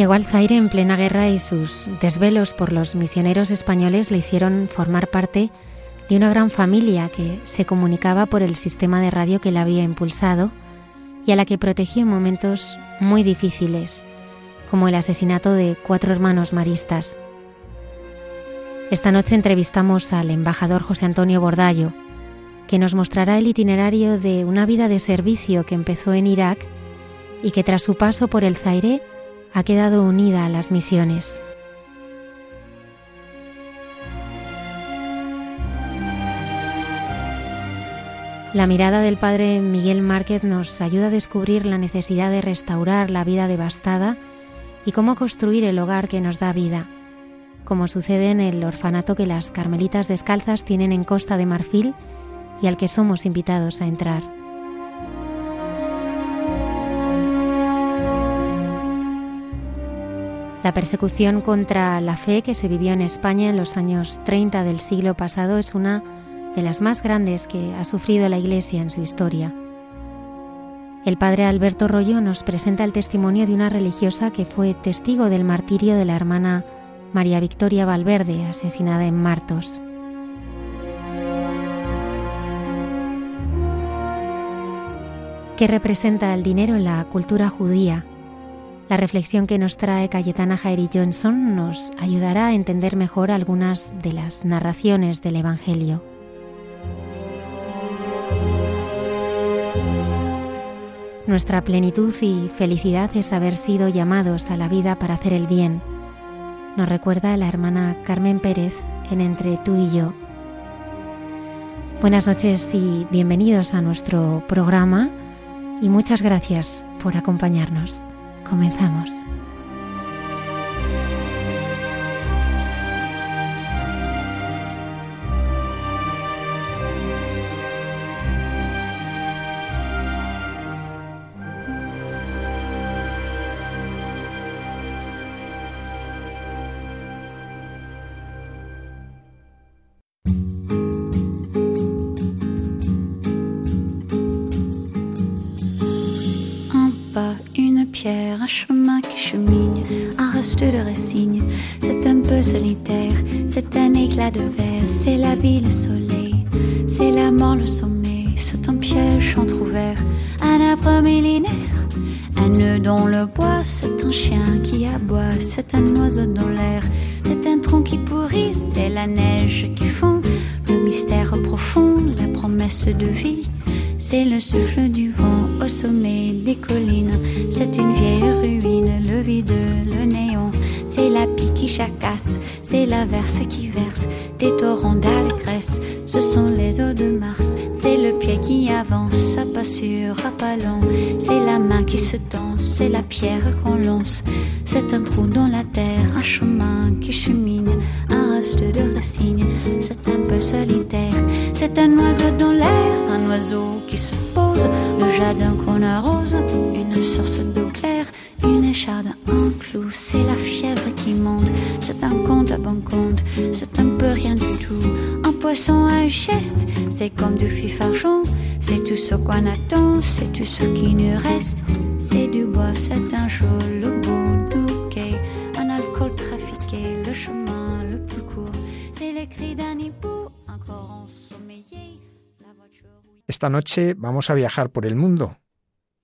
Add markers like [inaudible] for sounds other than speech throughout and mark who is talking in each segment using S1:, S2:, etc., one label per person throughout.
S1: Llegó al Zaire en plena guerra y sus desvelos por los misioneros españoles le hicieron formar parte de una gran familia que se comunicaba por el sistema de radio que la había impulsado y a la que protegió en momentos muy difíciles, como el asesinato de cuatro hermanos maristas. Esta noche entrevistamos al embajador José Antonio Bordallo, que nos mostrará el itinerario de una vida de servicio que empezó en Irak y que tras su paso por el Zaire ha quedado unida a las misiones. La mirada del padre Miguel Márquez nos ayuda a descubrir la necesidad de restaurar la vida devastada y cómo construir el hogar que nos da vida, como sucede en el orfanato que las Carmelitas Descalzas tienen en Costa de Marfil y al que somos invitados a entrar. La persecución contra la fe que se vivió en España en los años 30 del siglo pasado es una de las más grandes que ha sufrido la Iglesia en su historia. El padre Alberto Rollo nos presenta el testimonio de una religiosa que fue testigo del martirio de la hermana María Victoria Valverde, asesinada en Martos. ¿Qué representa el dinero en la cultura judía? La reflexión que nos trae Cayetana Jairi Johnson nos ayudará a entender mejor algunas de las narraciones del Evangelio. Nuestra plenitud y felicidad es haber sido llamados a la vida para hacer el bien. Nos recuerda la hermana Carmen Pérez en Entre tú y yo. Buenas noches y bienvenidos a nuestro programa y muchas gracias por acompañarnos. Comenzamos.
S2: Un chemin qui chemine, un reste de racines. C'est un peu solitaire, c'est un éclat de verre, c'est la vie, le soleil, c'est la mort, le sommeil, c'est un piège entrouvert, un arbre millénaire. Un nœud dans le bois, c'est un chien qui aboie, c'est un oiseau dans l'air, c'est un tronc qui pourrit, c'est la neige qui fond, le mystère profond, la promesse de vie c'est le souffle du vent au sommet des collines. C'est une vieille ruine, le vide, le néant. C'est la pie qui chacasse, c'est la verse qui verse des torrents d'allégresse. Ce sont les eaux de Mars, c'est le pied qui avance, ça pas sûr, à pas long. C'est la main qui se tend, c'est la pierre qu'on lance. C'est un trou dans la terre, un chemin qui chemine, un reste de racines. C'est un peu solitaire, c'est un oiseau dans l'air, un oiseau qui se pose, qu'on arrose, une source d'eau claire, une écharde, un clou, c'est la fièvre qui monte, c'est un conte à bon compte, c'est un peu rien du tout, un poisson un geste, c'est comme du fifarchon, c'est tout ce qu'on attend, c'est tout ce qui nous reste, c'est du bois, c'est un joli le
S3: Esta noche vamos a viajar por el mundo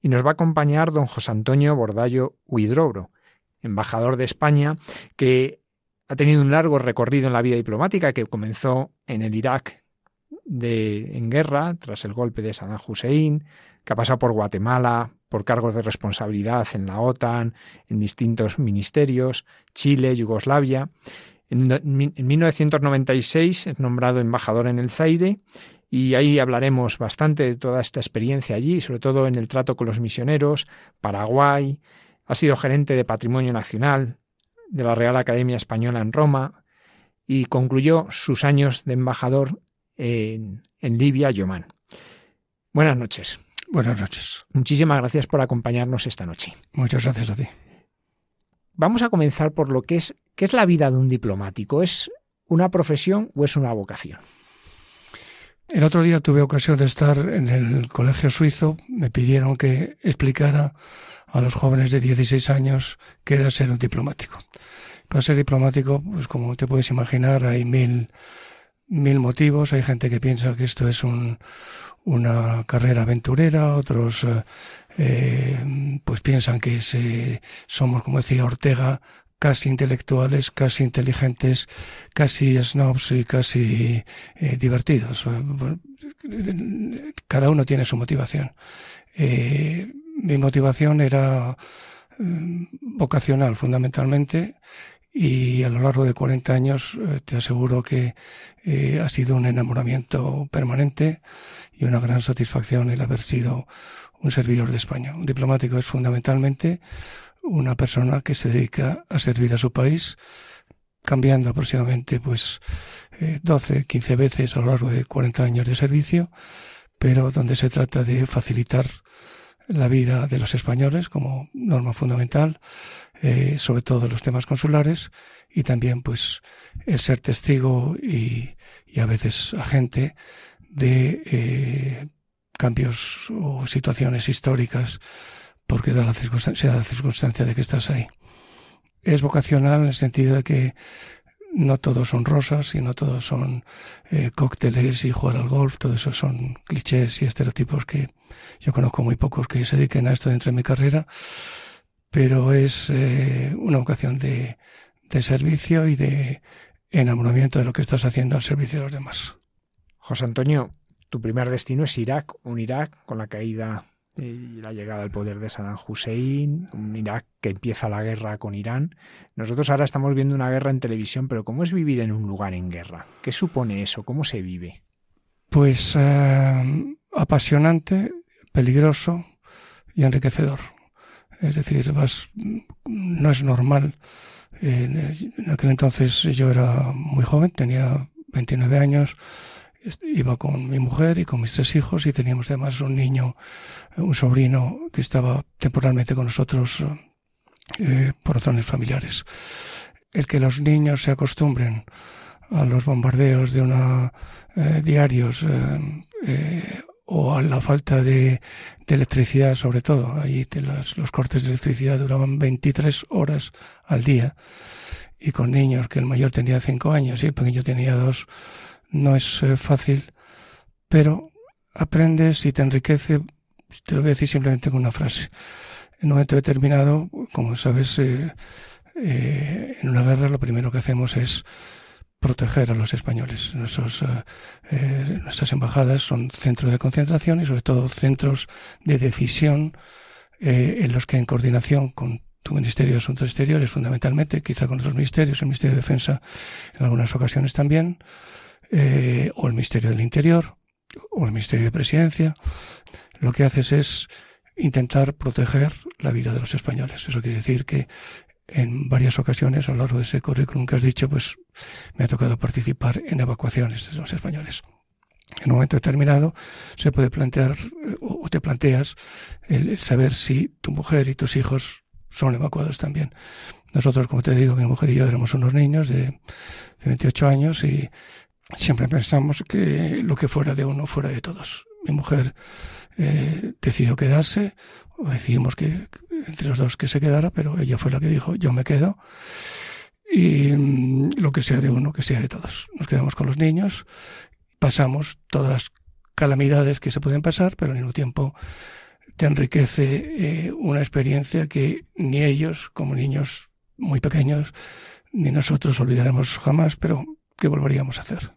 S3: y nos va a acompañar don José Antonio Bordallo Huidrobro, embajador de España, que ha tenido un largo recorrido en la vida diplomática que comenzó en el Irak en guerra tras el golpe de Saddam Hussein, que ha pasado por Guatemala, por cargos de responsabilidad en la OTAN, en distintos ministerios, Chile, Yugoslavia. En, 1996 es nombrado embajador en el Zaire y ahí hablaremos bastante de toda esta experiencia allí, sobre todo en el trato con los misioneros, Paraguay, ha sido gerente de Patrimonio Nacional de la Real Academia Española en Roma y concluyó sus años de embajador en, en Libia y Oman. Buenas noches.
S4: Buenas noches.
S3: Muchísimas gracias por acompañarnos esta noche.
S4: Muchas gracias a ti.
S3: Vamos a comenzar por lo que es, ¿qué es la vida de un diplomático? ¿Es una profesión o es una vocación?
S4: El otro día tuve ocasión de estar en el colegio suizo. Me pidieron que explicara a los jóvenes de 16 años qué era ser un diplomático. Para ser diplomático, pues como te puedes imaginar, hay mil, mil motivos. Hay gente que piensa que esto es un, una carrera aventurera, otros eh, eh, pues piensan que somos, como decía Ortega, casi intelectuales, casi inteligentes, casi snobs y casi eh, divertidos. Cada uno tiene su motivación. mi motivación era vocacional fundamentalmente y a lo largo de 40 años te aseguro que ha sido un enamoramiento permanente y una gran satisfacción el haber sido un servidor de España. Un diplomático es fundamentalmente una persona que se dedica a servir a su país, cambiando aproximadamente pues 12, eh, 15 veces a lo largo de 40 años de servicio, pero donde se trata de facilitar la vida de los españoles como norma fundamental, eh, sobre todo los temas consulares, y también pues el ser testigo y, y a veces agente de eh, cambios o situaciones históricas porque da la circunstancia, de que estás ahí. Es vocacional en el sentido de que no todos son rosas y no todos son eh, cócteles y jugar al golf, todo eso son clichés y estereotipos que yo conozco muy pocos que se dediquen a esto dentro de mi carrera, pero es eh, una vocación de, de servicio y de enamoramiento de lo que estás haciendo al servicio de los demás.
S3: José Antonio, tu primer destino es Irak, un Irak con la caída y la llegada al poder de Saddam Hussein, un Irak que empieza la guerra con Irán. Nosotros ahora estamos viendo una guerra en televisión, pero ¿cómo es vivir en un lugar en guerra? ¿Qué supone eso? ¿Cómo se vive?
S4: Pues eh, apasionante, peligroso y enriquecedor. Es decir, no es normal. en aquel entonces yo era muy joven, tenía 29 años iba con mi mujer y con mis tres hijos y teníamos además un niño, un sobrino que estaba temporalmente con nosotros eh, por razones familiares. El que los niños se acostumbren a los bombardeos de una eh, diarios eh, o a la falta de, electricidad sobre todo. Ahí los cortes de electricidad duraban 23 horas al día y con niños que el mayor tenía cinco años y el pequeño tenía dos no es eh, fácil, pero aprendes y te enriquece, te lo voy a decir simplemente con una frase. En un momento determinado, como sabes, eh, eh, en una guerra lo primero que hacemos es proteger a los españoles. Nuestros, nuestras embajadas son centros de concentración y sobre todo centros de decisión en los que en coordinación con tu Ministerio de Asuntos Exteriores fundamentalmente, quizá con otros ministerios, el Ministerio de Defensa en algunas ocasiones también, eh, o el Ministerio del Interior, o el Ministerio de Presidencia, lo que haces es intentar proteger la vida de los españoles. Eso quiere decir que en varias ocasiones a lo largo de ese currículum que has dicho, pues me ha tocado participar en evacuaciones de los españoles. En un momento determinado se puede plantear o te planteas el saber si tu mujer y tus hijos son evacuados también. Nosotros, como te digo, mi mujer y yo éramos unos niños de, de 28 años y siempre pensamos que lo que fuera de uno fuera de todos. Mi mujer eh, decidió quedarse, decidimos que entre los dos que se quedara, pero ella fue la que dijo yo me quedo y mm, lo que sea de uno que sea de todos. Nos quedamos con los niños, pasamos todas las calamidades que se pueden pasar, pero al mismo tiempo te enriquece eh, una experiencia que ni ellos, como niños muy pequeños, ni nosotros olvidaremos jamás, pero que volveríamos a hacer.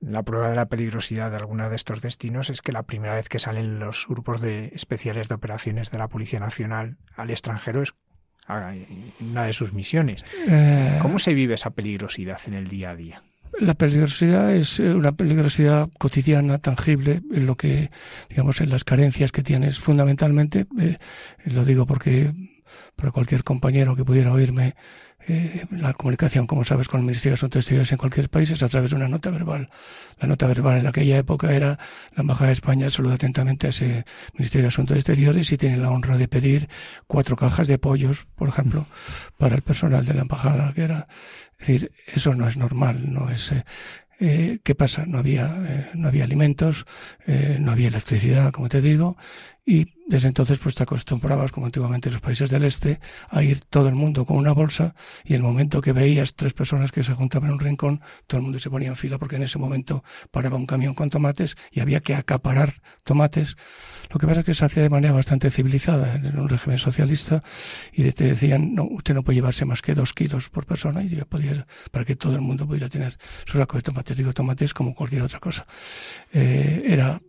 S3: La prueba de la peligrosidad de algunos de estos destinos es que la primera vez que salen los grupos de especiales de operaciones de la Policía Nacional al extranjero es una de sus misiones. Eh, ¿Cómo se vive esa peligrosidad en el día a día?
S4: La peligrosidad es eh, una peligrosidad cotidiana, tangible, en lo que, digamos, en las carencias que tienes fundamentalmente. Eh, lo digo porque para cualquier compañero que pudiera oírme eh, la comunicación, como sabes, con el Ministerio de Asuntos Exteriores en cualquier país es a través de una nota verbal. La nota verbal en aquella época era la Embajada de España saluda atentamente a ese Ministerio de Asuntos Exteriores y tiene la honra de pedir cuatro cajas de pollos, por ejemplo, para el personal de la Embajada, que era, es decir, eso no es normal, no es, eh, eh, ¿Qué pasa? No había, eh, no había alimentos, eh, no había electricidad, como te digo, y desde entonces pues te acostumbrabas, como antiguamente en los países del este, a ir todo el mundo con una bolsa y el momento que veías tres personas que se juntaban en un rincón, todo el mundo se ponía en fila porque en ese momento paraba un camión con tomates y había que acaparar tomates. Lo que pasa es que se hacía de manera bastante civilizada en un régimen socialista y te decían, no, usted no puede llevarse más que dos kilos por persona y ya podía, para que todo el mundo pudiera tener su saco de tomates. Digo tomates como cualquier otra cosa. Eh, era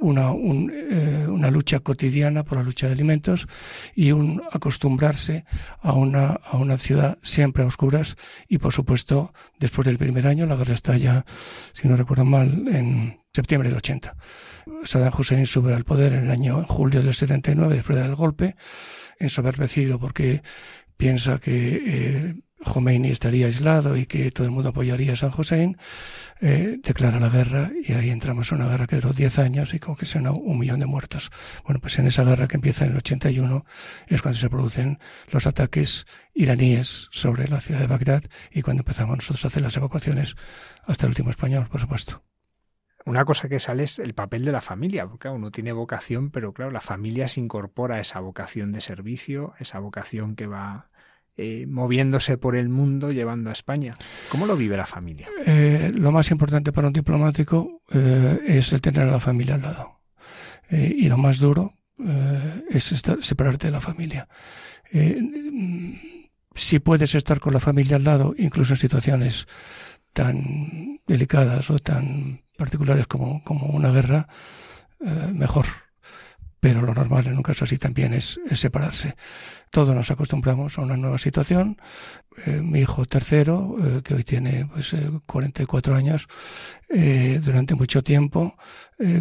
S4: una, eh, una lucha cotidiana por la lucha de alimentos y un acostumbrarse a una, a una ciudad siempre a oscuras y por supuesto después del primer año, la guerra está ya, si no recuerdo mal, en septiembre del 80. Saddam Hussein sube al poder en el año julio del 79 después del golpe, ensoberbecido porque piensa que eh, Khomeini estaría aislado y que todo el mundo apoyaría a San Hussein, eh, declara la guerra y ahí entramos en una guerra que duró 10 años y como que se un millón de muertos. Bueno, pues en esa guerra que empieza en el 81 es cuando se producen los ataques iraníes sobre la ciudad de Bagdad y cuando empezamos nosotros a hacer las evacuaciones hasta el último español, por supuesto.
S3: Una cosa que sale es el papel de la familia, porque uno tiene vocación, pero claro, la familia se incorpora a esa vocación de servicio, esa vocación que va eh, moviéndose por el mundo llevando a España. ¿Cómo lo vive la familia?
S4: Eh, lo más importante para un diplomático eh, es el tener a la familia al lado. y lo más duro es estar, separarte de la familia. si puedes estar con la familia al lado, incluso en situaciones tan delicadas o tan particulares como, como una guerra, mejor pero lo normal en un caso así también es, separarse. Todos nos acostumbramos a una nueva situación. Eh, mi hijo tercero, eh, que hoy tiene pues, 44 eh, años, durante mucho tiempo,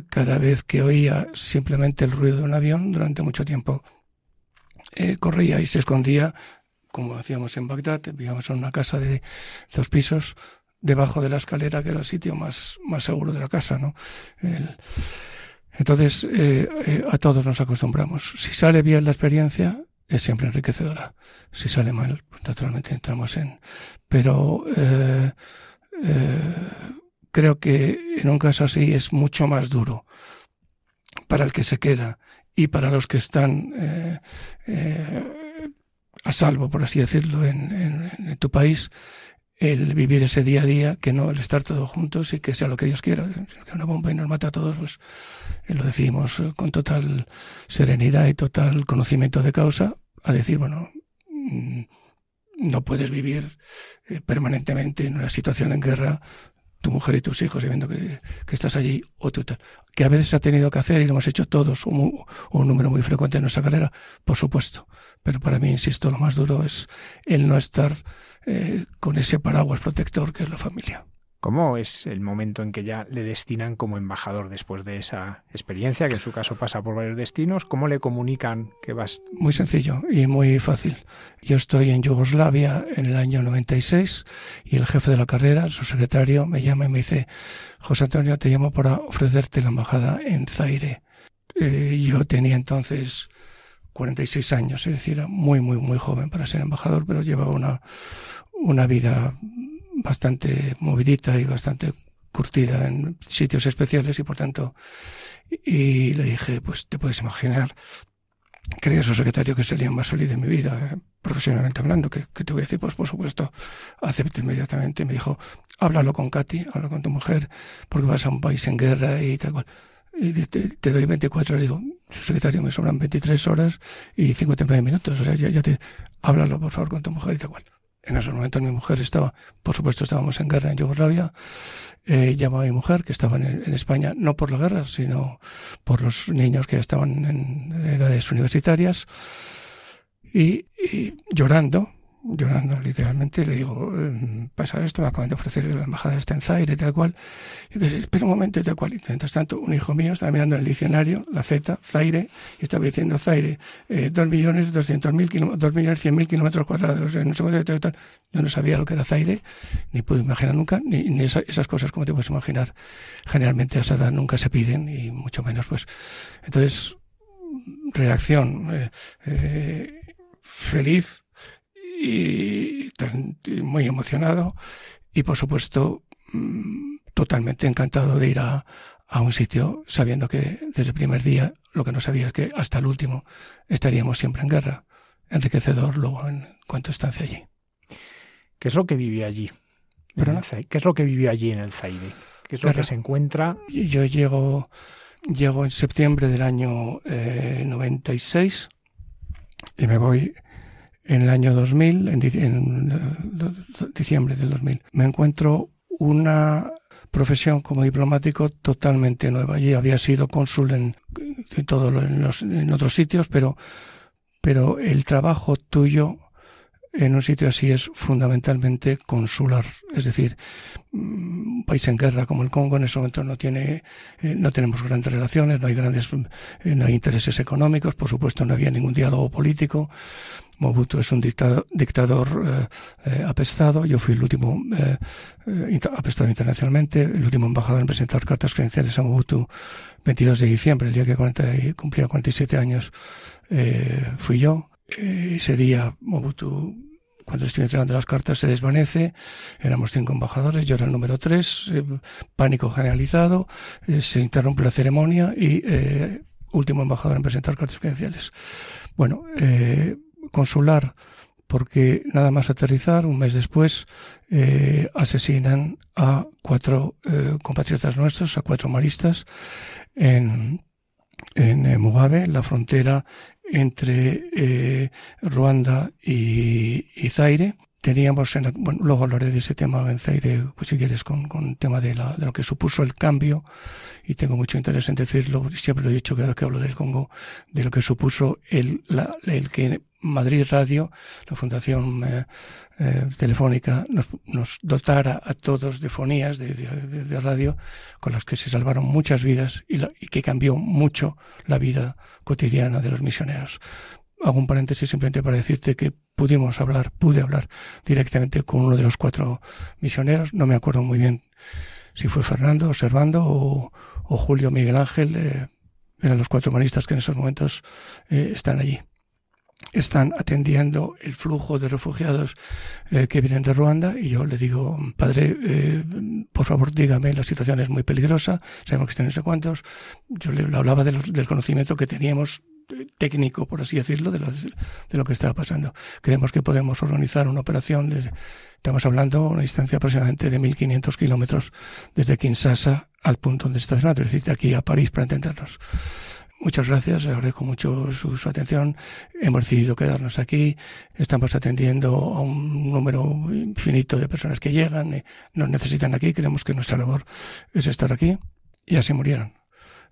S4: cada vez que oía simplemente el ruido de un avión, durante mucho tiempo corría y se escondía, como hacíamos en Bagdad, vivíamos en una casa de dos pisos, debajo de la escalera, que era el sitio más, más seguro de la casa, ¿no? Entonces, eh, eh, a todos nos acostumbramos. Si sale bien la experiencia, es siempre enriquecedora. Si sale mal, pues naturalmente entramos en... Pero eh, creo que en un caso así es mucho más duro para el que se queda y para los que están a salvo, por así decirlo, en tu país, el vivir ese día a día, que no el estar todos juntos y que sea lo que Dios quiera. Que una bomba y nos mata a todos, pues eh, lo decimos eh, con total serenidad y total conocimiento de causa, a decir, bueno, mm, no puedes vivir eh, permanentemente en una situación en guerra tu mujer y tus hijos, viendo que, que, estás allí, o tú, que a veces ha tenido que hacer y lo hemos hecho todos, un, un, número muy frecuente en nuestra carrera, por supuesto. Pero para mí, insisto, lo más duro es el no estar eh, con ese paraguas protector que es la familia.
S3: ¿Cómo es el momento en que ya le destinan como embajador después de esa experiencia, que en su caso pasa por varios destinos? ¿Cómo le comunican que vas?
S4: Muy sencillo y muy fácil. Yo estoy en Yugoslavia en el año 96 y el jefe de la carrera, su secretario, me llama y me dice, José Antonio, te llamo para ofrecerte la embajada en Zaire. Eh, yo tenía entonces 46 años, es decir, era muy, muy, muy joven para ser embajador, pero llevaba una, una vida bastante movidita y bastante curtida en sitios especiales y por tanto y le dije pues te puedes imaginar quería su secretario que sería más feliz de mi vida eh, profesionalmente hablando que, te voy a decir pues por supuesto acepté inmediatamente me dijo háblalo con Katy habla con tu mujer porque vas a un país en guerra y tal cual y te, doy 24 le digo secretario me sobran 23 horas y 59 minutos o sea ya, ya te háblalo por favor con tu mujer y tal cual En esos momentos mi mujer estaba, por supuesto, estábamos en guerra en Yugoslavia. Eh, llamó a mi mujer, que estaba en, España, no por la guerra, sino por los niños que estaban en edades universitarias. y llorando, llorando literalmente, le digo, em, pasa esto, me acaban de ofrecer la embajada está en Zaire, tal cual. Y entonces, espera un momento, tal cual. Y mientras tanto, un hijo mío estaba mirando en el diccionario, la Z, Zaire, y estaba diciendo Zaire, eh, dos millones doscientos mil dos millones cien mil kilómetros cuadrados, no sé tal, tal. Yo no sabía lo que era Zaire, ni pude imaginar nunca, ni, esas cosas como te puedes imaginar. Generalmente a esa edad nunca se piden, y mucho menos, pues. Entonces, reacción, eh, eh, feliz, y, muy emocionado y por supuesto mm, totalmente encantado de ir a, a un sitio sabiendo que desde el primer día lo que no sabía es que hasta el último estaríamos siempre en guerra. Enriquecedor luego en cuanto estancia allí.
S3: ¿Qué es lo que vive allí? ¿Qué es lo que vivió allí en el Zaire? ¿Qué es lo que se encuentra?
S4: Yo llego, llego en septiembre del año 96 eh, y me voy en el año 2000, en, diciembre del 2000, me encuentro una profesión como diplomático totalmente nueva. Yo había sido cónsul en, todo en, otros sitios, pero, pero el trabajo tuyo en un sitio así es fundamentalmente consular. Es decir, un país en guerra como el Congo en ese momento no tiene, eh, no tenemos grandes relaciones, no hay grandes, eh, no hay intereses económicos, por supuesto no había ningún diálogo político. Mobutu es un dictador, eh, eh, apestado. Yo fui el último apestado internacionalmente, el último embajador en presentar cartas credenciales a Mobutu 22 de diciembre, el día que 40, cumplía 47 años, fui yo. Ese día Mobutu cuando estoy entregando las cartas se desvanece, éramos cinco embajadores, yo era el número tres, pánico generalizado, se interrumpe la ceremonia y último embajador en presentar cartas credenciales. Bueno, consular porque nada más aterrizar, un mes después, eh, asesinan a cuatro eh, compatriotas nuestros, a cuatro maristas, en, en eh, Mugabe, la frontera entre Ruanda y, Zaire. Teníamos, en bueno, luego hablaré de ese tema en Zaire, pues si quieres, con, con el tema de, la, de lo que supuso el cambio, y tengo mucho interés en decirlo, siempre lo he dicho cada que hablo del Congo, de lo que supuso el, la, el que Madrid Radio, la Fundación eh, eh, Telefónica, nos, nos, dotara a todos de fonías de, radio con las que se salvaron muchas vidas y, y, que cambió mucho la vida cotidiana de los misioneros. Hago un paréntesis simplemente para decirte que pudimos hablar, pude hablar directamente con uno de los cuatro misioneros, no me acuerdo muy bien si fue Fernando, Servando o, Julio Miguel Ángel, eh, eran los cuatro manistas que en esos momentos están allí están atendiendo el flujo de refugiados eh, que vienen de Ruanda y yo le digo, padre, eh, por favor dígame, la situación es muy peligrosa, sabemos que están no sé cuántos. Yo le, hablaba del conocimiento que teníamos eh, técnico, por así decirlo, de lo, de lo que estaba pasando. Creemos que podemos organizar una operación, estamos hablando de una distancia aproximadamente de 1.500 kilómetros desde Kinshasa al punto donde está es decir, de aquí a París para entendernos. Muchas gracias, agradezco mucho su, atención. Hemos decidido quedarnos aquí. Estamos atendiendo a un número infinito de personas que llegan, y nos necesitan aquí. Creemos que nuestra labor es estar aquí. Y así murieron.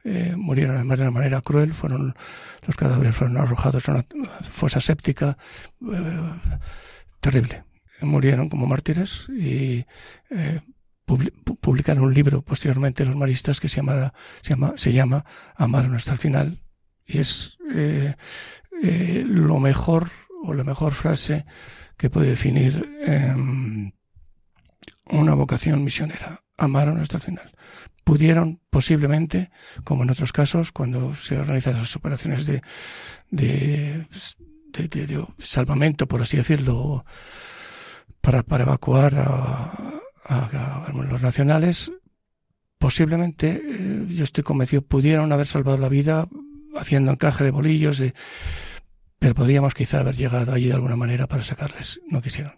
S4: Eh, murieron además de una manera cruel. Fueron los cadáveres fueron arrojados a una fosa séptica eh, terrible. Murieron como mártires y eh, publicaron un libro posteriormente los maristas que se, llama, se, llama, se llama Amaron hasta el final y es eh, eh, lo mejor o la mejor frase que puede definir em, una vocación misionera. Amaron hasta el final. Pudieron posiblemente, como en otros casos, cuando se organizan esas operaciones de, de salvamento, por así decirlo, para, para evacuar a, a, los nacionales, posiblemente, eh, yo estoy convencido, pudieron haber salvado la vida haciendo encaje de bolillos, pero podríamos quizá haber llegado allí de alguna manera para sacarles. No quisieron.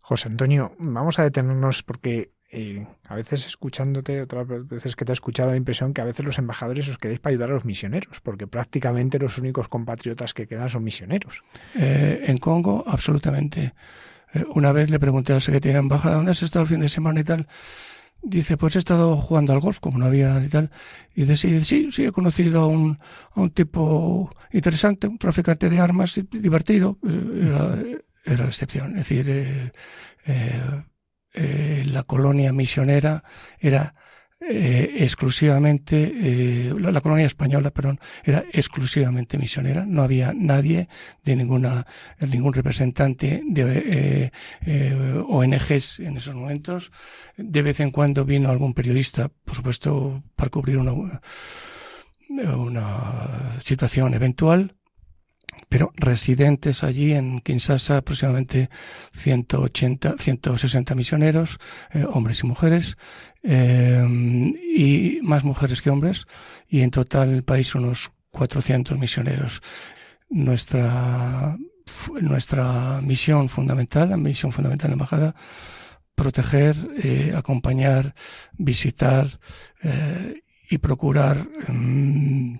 S3: José Antonio, vamos a detenernos porque eh, a veces escuchándote, otras veces que te he escuchado la impresión que a veces los embajadores os quedáis para ayudar a los misioneros, porque prácticamente los únicos compatriotas que quedan son misioneros.
S4: Eh, en Congo, absolutamente. Eh, una vez le pregunté al secretario de embajada, ¿dónde has estado el fin de semana y tal? Dice, pues he estado jugando al golf, como no había y tal. Y dice, sí, sí, sí, he conocido a un, a un tipo interesante, un traficante de armas, divertido. Era, era la excepción. Es decir, eh, eh, la colonia misionera era eh, exclusivamente, eh, la, colonia española, perdón, era exclusivamente misionera. No había nadie de ninguna, ningún representante de ONGs en esos momentos. De vez en cuando vino algún periodista, por supuesto, para cubrir una, una situación eventual, pero residentes allí en Kinshasa aproximadamente 180, 160 misioneros, eh, hombres y mujeres, eh, y más mujeres que hombres, y en total el país unos 400 misioneros. Nuestra, nuestra misión fundamental, la misión fundamental de la embajada, proteger, eh, acompañar, visitar y procurar mm,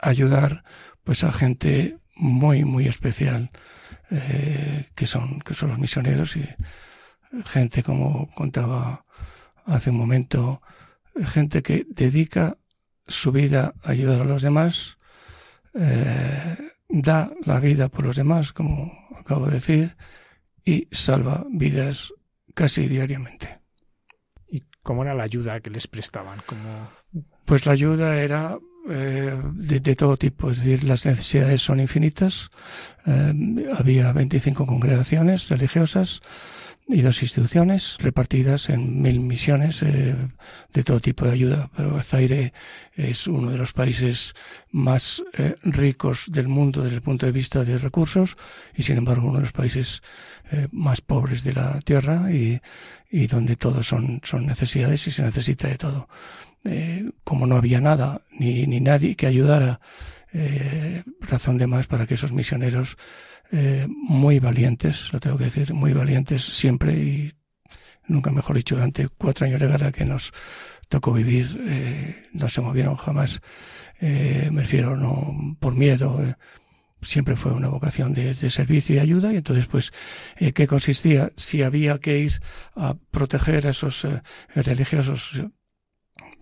S4: ayudar pues a gente muy, muy especial eh, que, son, que son los misioneros y gente, como contaba hace un momento, gente que dedica su vida a ayudar a los demás, eh, da la vida por los demás, como acabo de decir, y salva vidas casi diariamente.
S3: ¿Y cómo era la ayuda que les prestaban? como
S4: Pues la ayuda era eh, de, todo tipo, es decir, las necesidades son infinitas. Eh, había 25 congregaciones religiosas y dos instituciones repartidas en mil misiones eh, de todo tipo de ayuda. Pero Zaire es uno de los países más ricos del mundo desde el punto de vista de recursos y sin embargo uno de los países más pobres de la tierra y, y donde todo son, son necesidades y se necesita de todo. Eh, como no había nada ni, ni nadie que ayudara, eh, razón de más para que esos misioneros eh, muy valientes, lo tengo que decir, muy valientes siempre y nunca mejor dicho, durante cuatro años de guerra que nos tocó vivir, no se movieron jamás, me refiero no por miedo, siempre fue una vocación de, servicio y ayuda y entonces pues qué consistía si había que ir a proteger a esos religiosos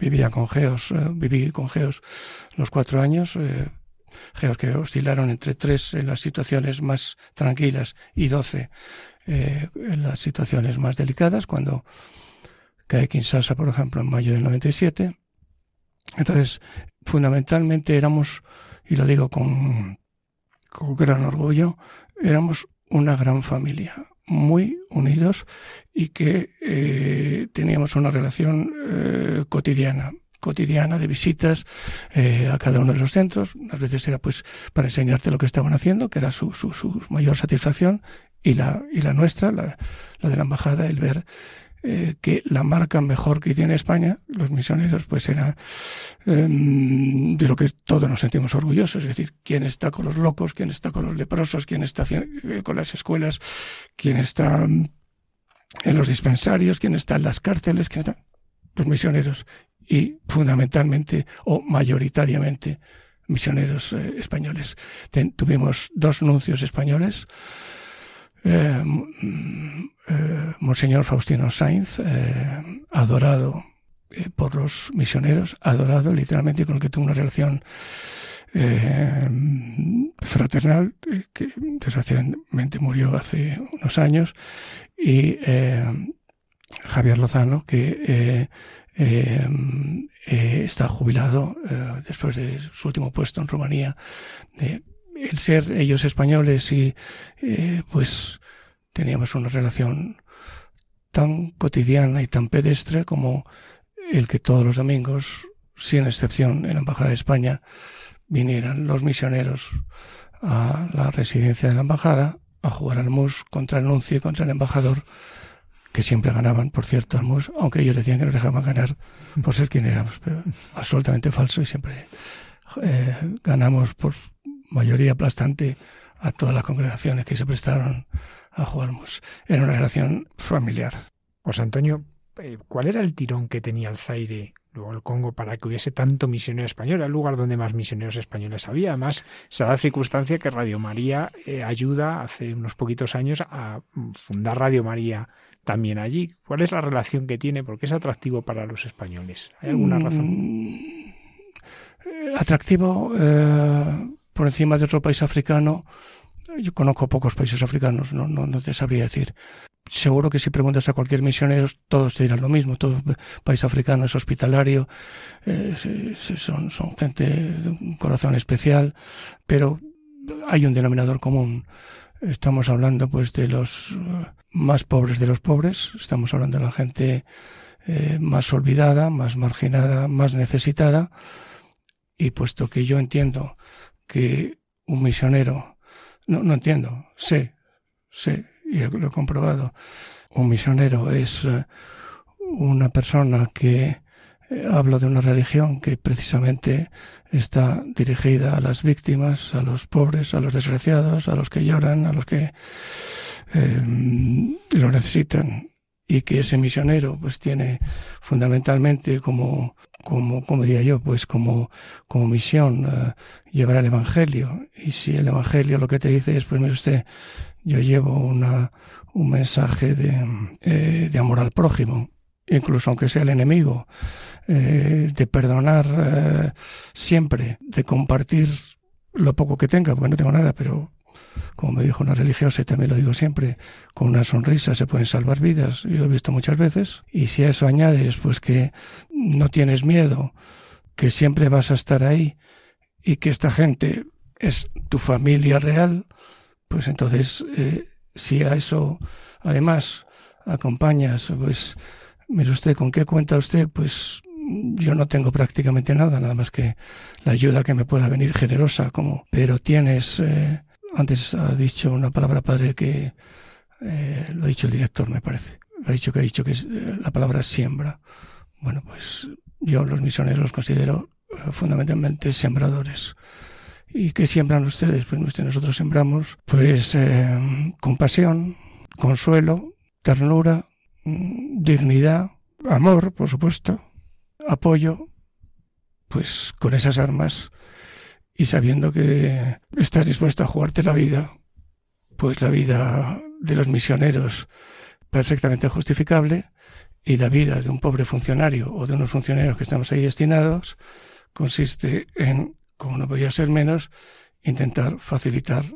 S4: vivía con geos, eh, viví con geos los cuatro años, eh, geos que oscilaron entre tres en las situaciones más tranquilas y doce eh, en las situaciones más delicadas, cuando cae Kinshasa, por ejemplo, en mayo del 97. Entonces, fundamentalmente éramos, y lo digo con, con gran orgullo, éramos una gran familia muy unidos y que eh, teníamos una relación eh, cotidiana cotidiana de visitas eh, a cada uno de los centros. Unas veces era pues para enseñarte lo que estaban haciendo, que era su, su, su mayor satisfacción, y la, y la nuestra, la, la de la embajada, el ver eh, que la marca mejor que tiene España, los misioneros, pues era eh, de lo que todos nos sentimos orgullosos, es decir, quién está con los locos, quién está con los leprosos, quién está eh, con las escuelas, quién está en los dispensarios, quién está en las cárceles, quién está los misioneros. Y fundamentalmente o mayoritariamente misioneros eh, españoles. Tuvimos dos nuncios españoles, eh, eh, Monseñor Faustino Sainz, eh, adorado por los misioneros, adorado literalmente, con el que tuvo una relación fraternal, que desgraciadamente murió hace unos años, y Javier Lozano, que está jubilado después de su último puesto en Rumanía el ser ellos españoles y eh, pues teníamos una relación tan cotidiana y tan pedestre como el que todos los domingos, sin excepción en la Embajada de España, vinieran los misioneros a la residencia de la Embajada a jugar al MUS contra el nuncio y contra el embajador, que siempre ganaban, por cierto, al MUS, aunque ellos decían que nos dejaban ganar por ser quien éramos, pero [laughs] absolutamente falso y siempre eh, ganamos por mayoría aplastante a todas las congregaciones que se prestaron a jugarmos. Era una relación familiar.
S3: José Antonio, eh, ¿cuál era el tirón que tenía el Zaire luego el Congo para que hubiese tanto misionero español, era el lugar donde más misioneros españoles había. Además, se da la circunstancia que Radio María eh, ayuda hace unos poquitos años a fundar Radio María también allí. ¿Cuál es la relación que tiene? Porque es atractivo para los españoles. ¿Hay alguna mm, razón?
S4: atractivo eh, por encima de otro país africano. Yo conozco pocos países africanos, no, no, no te sabría decir seguro que si preguntas a cualquier misionero, todos te dirán lo mismo. Todo país africano es hospitalario, son, son gente de un corazón especial, pero hay un denominador común. Estamos hablando pues de los eh, más pobres de los pobres, estamos hablando de la gente eh, más olvidada, más marginada, más necesitada, y puesto que yo entiendo que un misionero, no, no entiendo, sé, sé y lo he comprobado, un misionero es eh, una persona que eh, habla de una religión que precisamente está dirigida a las víctimas, a los pobres, a los desgraciados, a los que lloran, a los que eh, lo necesitan y que ese misionero pues tiene fundamentalmente como como como diría yo pues como como misión llevar el evangelio. Y si el evangelio lo que te dice es pues mire usted yo llevo una, un mensaje de, eh, de amor al prójimo, incluso aunque sea el enemigo, eh, de perdonar eh, siempre, de compartir lo poco que tenga, porque no tengo nada, pero como me dijo una religiosa y también lo digo siempre, con una sonrisa se pueden salvar vidas, yo lo he visto muchas veces, y si a eso añades pues que no tienes miedo, que siempre vas a estar ahí y que esta gente es tu familia real, pues entonces, eh, si a eso además acompañas, pues, mire usted, ¿con qué cuenta usted? Pues yo no tengo prácticamente nada, nada más que la ayuda que me pueda venir generosa, como, pero tienes, eh, antes ha dicho una palabra padre que eh, lo ha dicho el director, me parece. Ha dicho que ha dicho que es, la palabra siembra. Bueno, pues yo los misioneros los considero fundamentalmente sembradores. ¿Y qué siembran ustedes? Pues nosotros sembramos pues eh, compasión, consuelo, ternura, mm, dignidad, amor, por supuesto, apoyo, pues con esas armas y sabiendo que estás dispuesto a jugarte la vida, pues la vida de los misioneros perfectamente justificable y la vida de un pobre funcionario o de unos funcionarios que estamos ahí destinados consiste en como no podía ser menos, intentar facilitar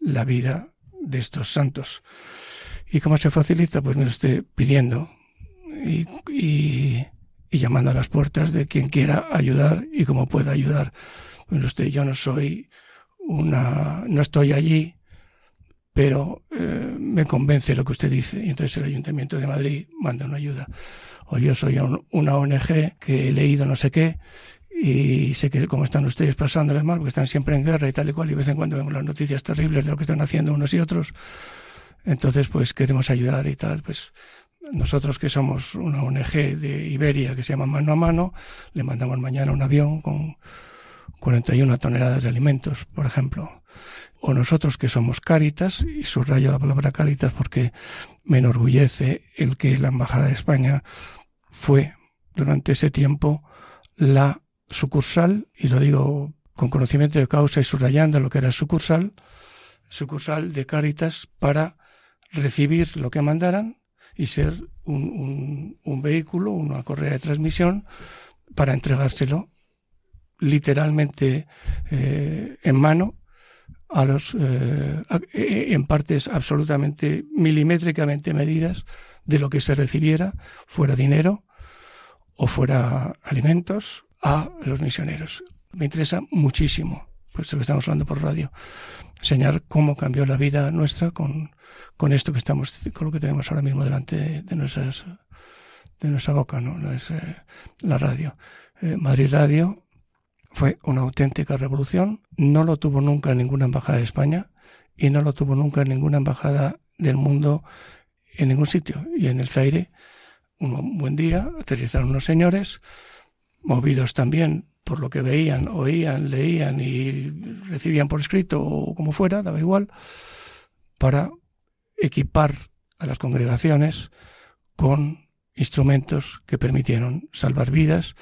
S4: la vida de estos santos. ¿Y cómo se facilita? Pues me esté pidiendo y, llamando a las puertas de quien quiera ayudar y cómo pueda ayudar. Pues usted, yo no soy una, no estoy allí, pero eh, me convence lo que usted dice. Y entonces el Ayuntamiento de Madrid manda una ayuda. O yo soy una ONG que he leído no sé qué y sé que como están ustedes pasándoles mal, porque están siempre en guerra y tal y cual, y de vez en cuando vemos las noticias terribles de lo que están haciendo unos y otros. Entonces, pues queremos ayudar y tal. Pues nosotros que somos una ONG de Iberia que se llama Mano a Mano, le mandamos mañana un avión con 41 toneladas de alimentos, por ejemplo. O nosotros que somos Cáritas, y subrayo la palabra Cáritas porque me enorgullece el que la Embajada de España fue durante ese tiempo la sucursal, y lo digo con conocimiento de causa y subrayando lo que era sucursal, sucursal de Cáritas para recibir lo que mandaran y ser un, un, vehículo, una correa de transmisión para entregárselo literalmente eh, en mano a los eh, eh, en partes absolutamente milimétricamente medidas de lo que se recibiera, fuera dinero o fuera alimentos a los misioneros. Me interesa muchísimo, puesto que estamos hablando por radio, enseñar cómo cambió la vida nuestra con, con esto que estamos, con lo que tenemos ahora mismo delante de, nuestras, de nuestra boca, ¿no? Es, eh, la radio. Eh, Madrid Radio fue una auténtica revolución. No lo tuvo nunca en ninguna embajada de España y no lo tuvo nunca en ninguna embajada del mundo en ningún sitio. Y en el Zaire, un buen día, aterrizaron unos señores movidos también por lo que veían, oían, leían y recibían por escrito o como fuera, daba igual, para equipar a las congregaciones con instrumentos que permitieron salvar vidas,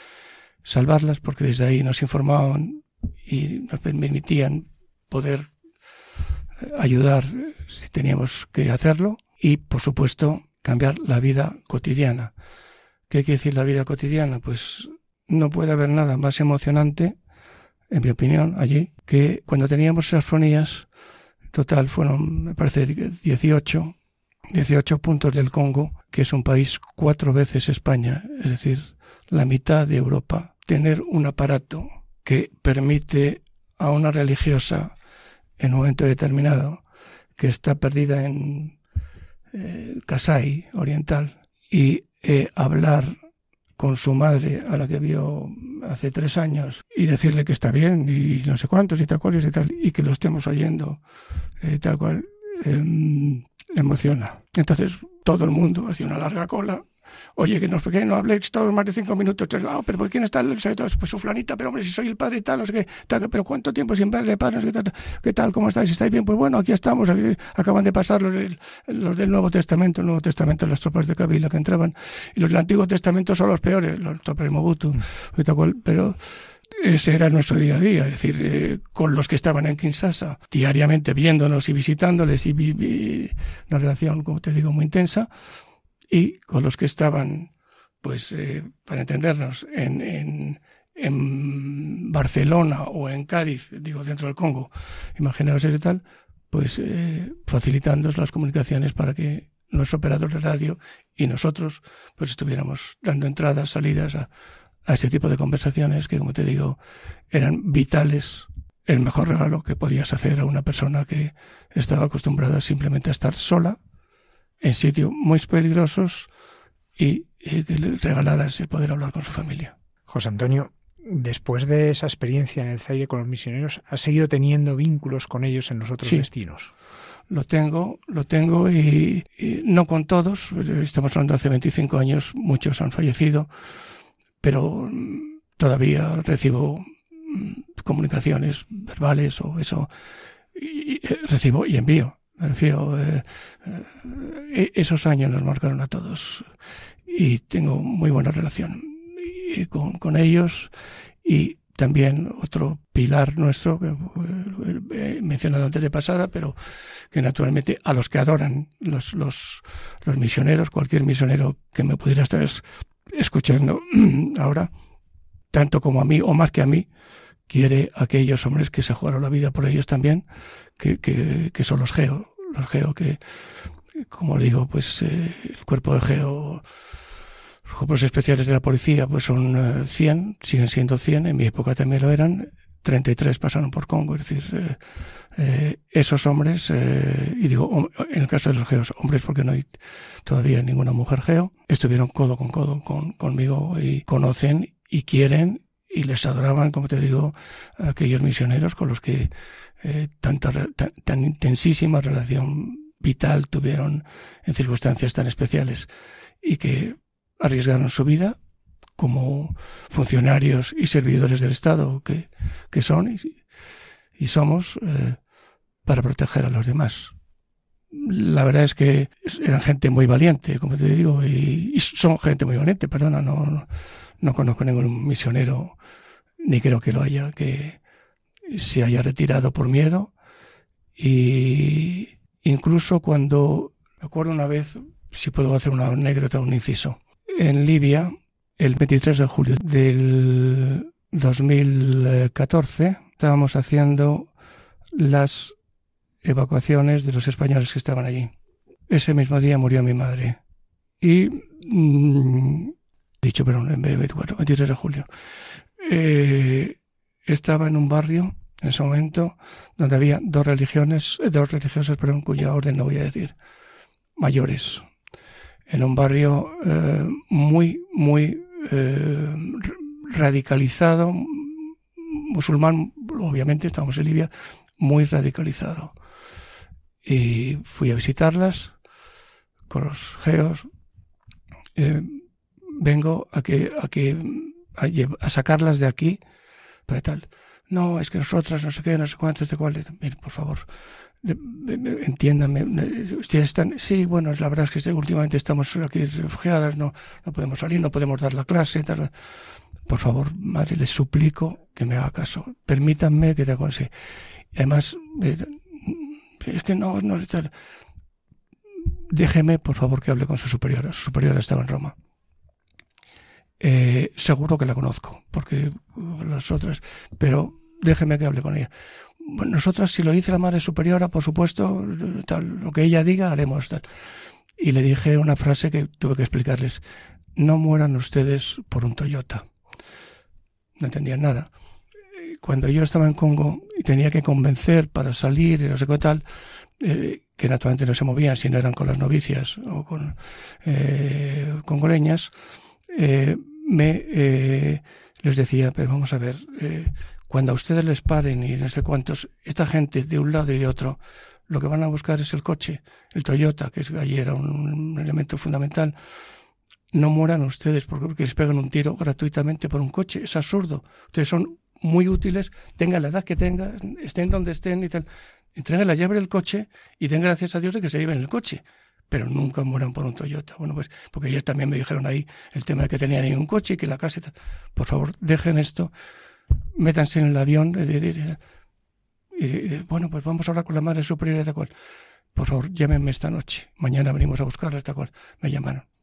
S4: salvarlas porque desde ahí nos informaban y nos permitían poder eh, ayudar si teníamos que hacerlo y, por supuesto, cambiar la vida cotidiana. ¿Qué quiere decir la vida cotidiana? Pues no puede haber nada más emocionante, en mi opinión, allí, que cuando teníamos esas fonías, total fueron, me parece, 18, 18 puntos del Congo, que es un país cuatro veces España, es decir, la mitad de Europa, tener un aparato que permite a una religiosa en un momento determinado que está perdida en eh, Kasai oriental y eh, hablar con su madre a la que vio hace tres años y decirle que está bien y no sé cuántos y tal cual y tal y que lo estemos oyendo eh, tal cual em, emociona. Entonces todo el mundo hacía una larga cola Oye, que no, que no habléis todos más de cinco minutos. Ah, pero ¿por quién está el Pues su flanita, pero hombre, si soy el padre y tal, no sé qué, pero ¿cuánto tiempo sin verle, padre? No sé qué, ¿Qué tal? ¿Cómo estáis? ¿Estáis bien? Pues bueno, aquí estamos. acaban de pasar los del, los del Nuevo Testamento, el Nuevo Testamento, las tropas de Kabila que entraban. Y los del Antiguo Testamento son los peores, los tropas de Mobutu. Mm. Pero ese era nuestro día a día, es decir, eh, con los que estaban en Kinshasa, diariamente viéndonos y visitándoles y, y una relación, como te digo, muy intensa y con los que estaban, pues, eh, para entendernos, en, en, en, Barcelona o en Cádiz, digo, dentro del Congo, imaginaos ese tal, pues eh, facilitando las comunicaciones para que nuestro operador de radio y nosotros pues estuviéramos dando entradas, salidas a, a ese tipo de conversaciones que, como te digo, eran vitales, el mejor regalo que podías hacer a una persona que estaba acostumbrada simplemente a estar sola en sitios muy peligrosos y, que le regalaras el poder hablar con su familia.
S3: José Antonio, después de esa experiencia en el Zaire con los misioneros, ¿has seguido teniendo vínculos con ellos en los otros destinos?
S4: Lo tengo, lo tengo y, no con todos. Estamos hablando de hace 25 años, muchos han fallecido, pero todavía recibo mm, comunicaciones verbales o eso, y recibo y envío. Me refiero, eh, eh, esos años nos marcaron a todos y tengo muy buena relación con, con ellos y también otro pilar nuestro, que he mencionado antes de pasada, pero que naturalmente a los que adoran los, los, los misioneros, cualquier misionero que me pudiera estar escuchando [clears throat] ahora, tanto como a mí o más que a mí, quiere aquellos hombres que se jugaron la vida por ellos también, que, que, son los geo, los geo que, como digo, pues eh, el cuerpo de geo, los cuerpos especiales de la policía, pues son 100, eh, siguen siendo 100, en mi época también lo eran, 33 pasaron por Congo, es decir, eh, eh esos hombres, eh, y digo, en el caso de los geos, hombres porque no hay todavía ninguna mujer geo, estuvieron codo con codo con, conmigo y conocen y quieren y les adoraban, como te digo, aquellos misioneros con los que eh, tanta, tan, intensísima relación vital tuvieron en circunstancias tan especiales y que arriesgaron su vida como funcionarios y servidores del Estado que, que son y, y somos eh, para proteger a los demás. La verdad es que eran gente muy valiente, como te digo, y, son gente muy valiente, perdona, no, no no conozco ningún misionero, ni creo que lo haya, que se haya retirado por miedo. Y incluso cuando, me acuerdo una vez, si puedo hacer una anécdota, un inciso, en Libia, el 23 de julio del 2014, estábamos haciendo las evacuaciones de los españoles que estaban allí. Ese mismo día murió mi madre. Y mm, dicho, pero en 24, 23 de julio. Eh, estaba en un barrio en ese momento donde había dos religiones, eh, dos religiosas, pero en cuya orden no voy a decir, mayores. En un barrio eh, muy, muy radicalizado, musulmán, obviamente, estamos en Libia, muy radicalizado. Y fui a visitarlas con los geos vengo a que, a que, a, sacarlas de aquí, para tal. No, es que nosotras, no sé qué, no sé cuántos, de cuál. Mire, por favor, entiéndanme, ustedes están, sí, bueno, la verdad es que últimamente estamos aquí refugiadas, no, no podemos salir, no podemos dar la clase, tal. Por favor, madre, les suplico que me haga caso. Permítanme que te aconseje. Además, eh, es que no, no, déjeme, por favor, que hable con su superiora. Su superiora estaba en Roma. Eh, seguro que la conozco, porque uh, las otras, pero déjeme que hable con ella. Bueno, nosotros, si lo dice la madre superiora, por supuesto, tal, lo que ella diga, haremos tal. Y le dije una frase que tuve que explicarles. No mueran ustedes por un Toyota. No entendían nada. Cuando yo estaba en Congo y tenía que convencer para salir y no sé qué tal, eh, que naturalmente no se movían si no eran con las novicias o con eh, congoleñas, eh, me eh, les decía, pero vamos a ver, eh, cuando a ustedes les paren y no sé cuántos, esta gente de un lado y de otro, lo que van a buscar es el coche, el Toyota, que allí era un, elemento fundamental. No mueran ustedes porque, les pegan un tiro gratuitamente por un coche. Es absurdo. Ustedes son muy útiles, tengan la edad que tengan, estén donde estén y tal. Entreguen la llave del coche y den gracias a Dios de que se lleven el coche pero nunca mueran por un Toyota. Bueno, pues porque ellos también me dijeron ahí el tema de que tenían ahí un coche y que la casa... Por favor, dejen esto, métanse en el avión y, bueno, pues vamos a hablar con la madre superior de cual. Por favor, llámenme esta noche. Mañana venimos a buscarla, esta cual. Me llamaron.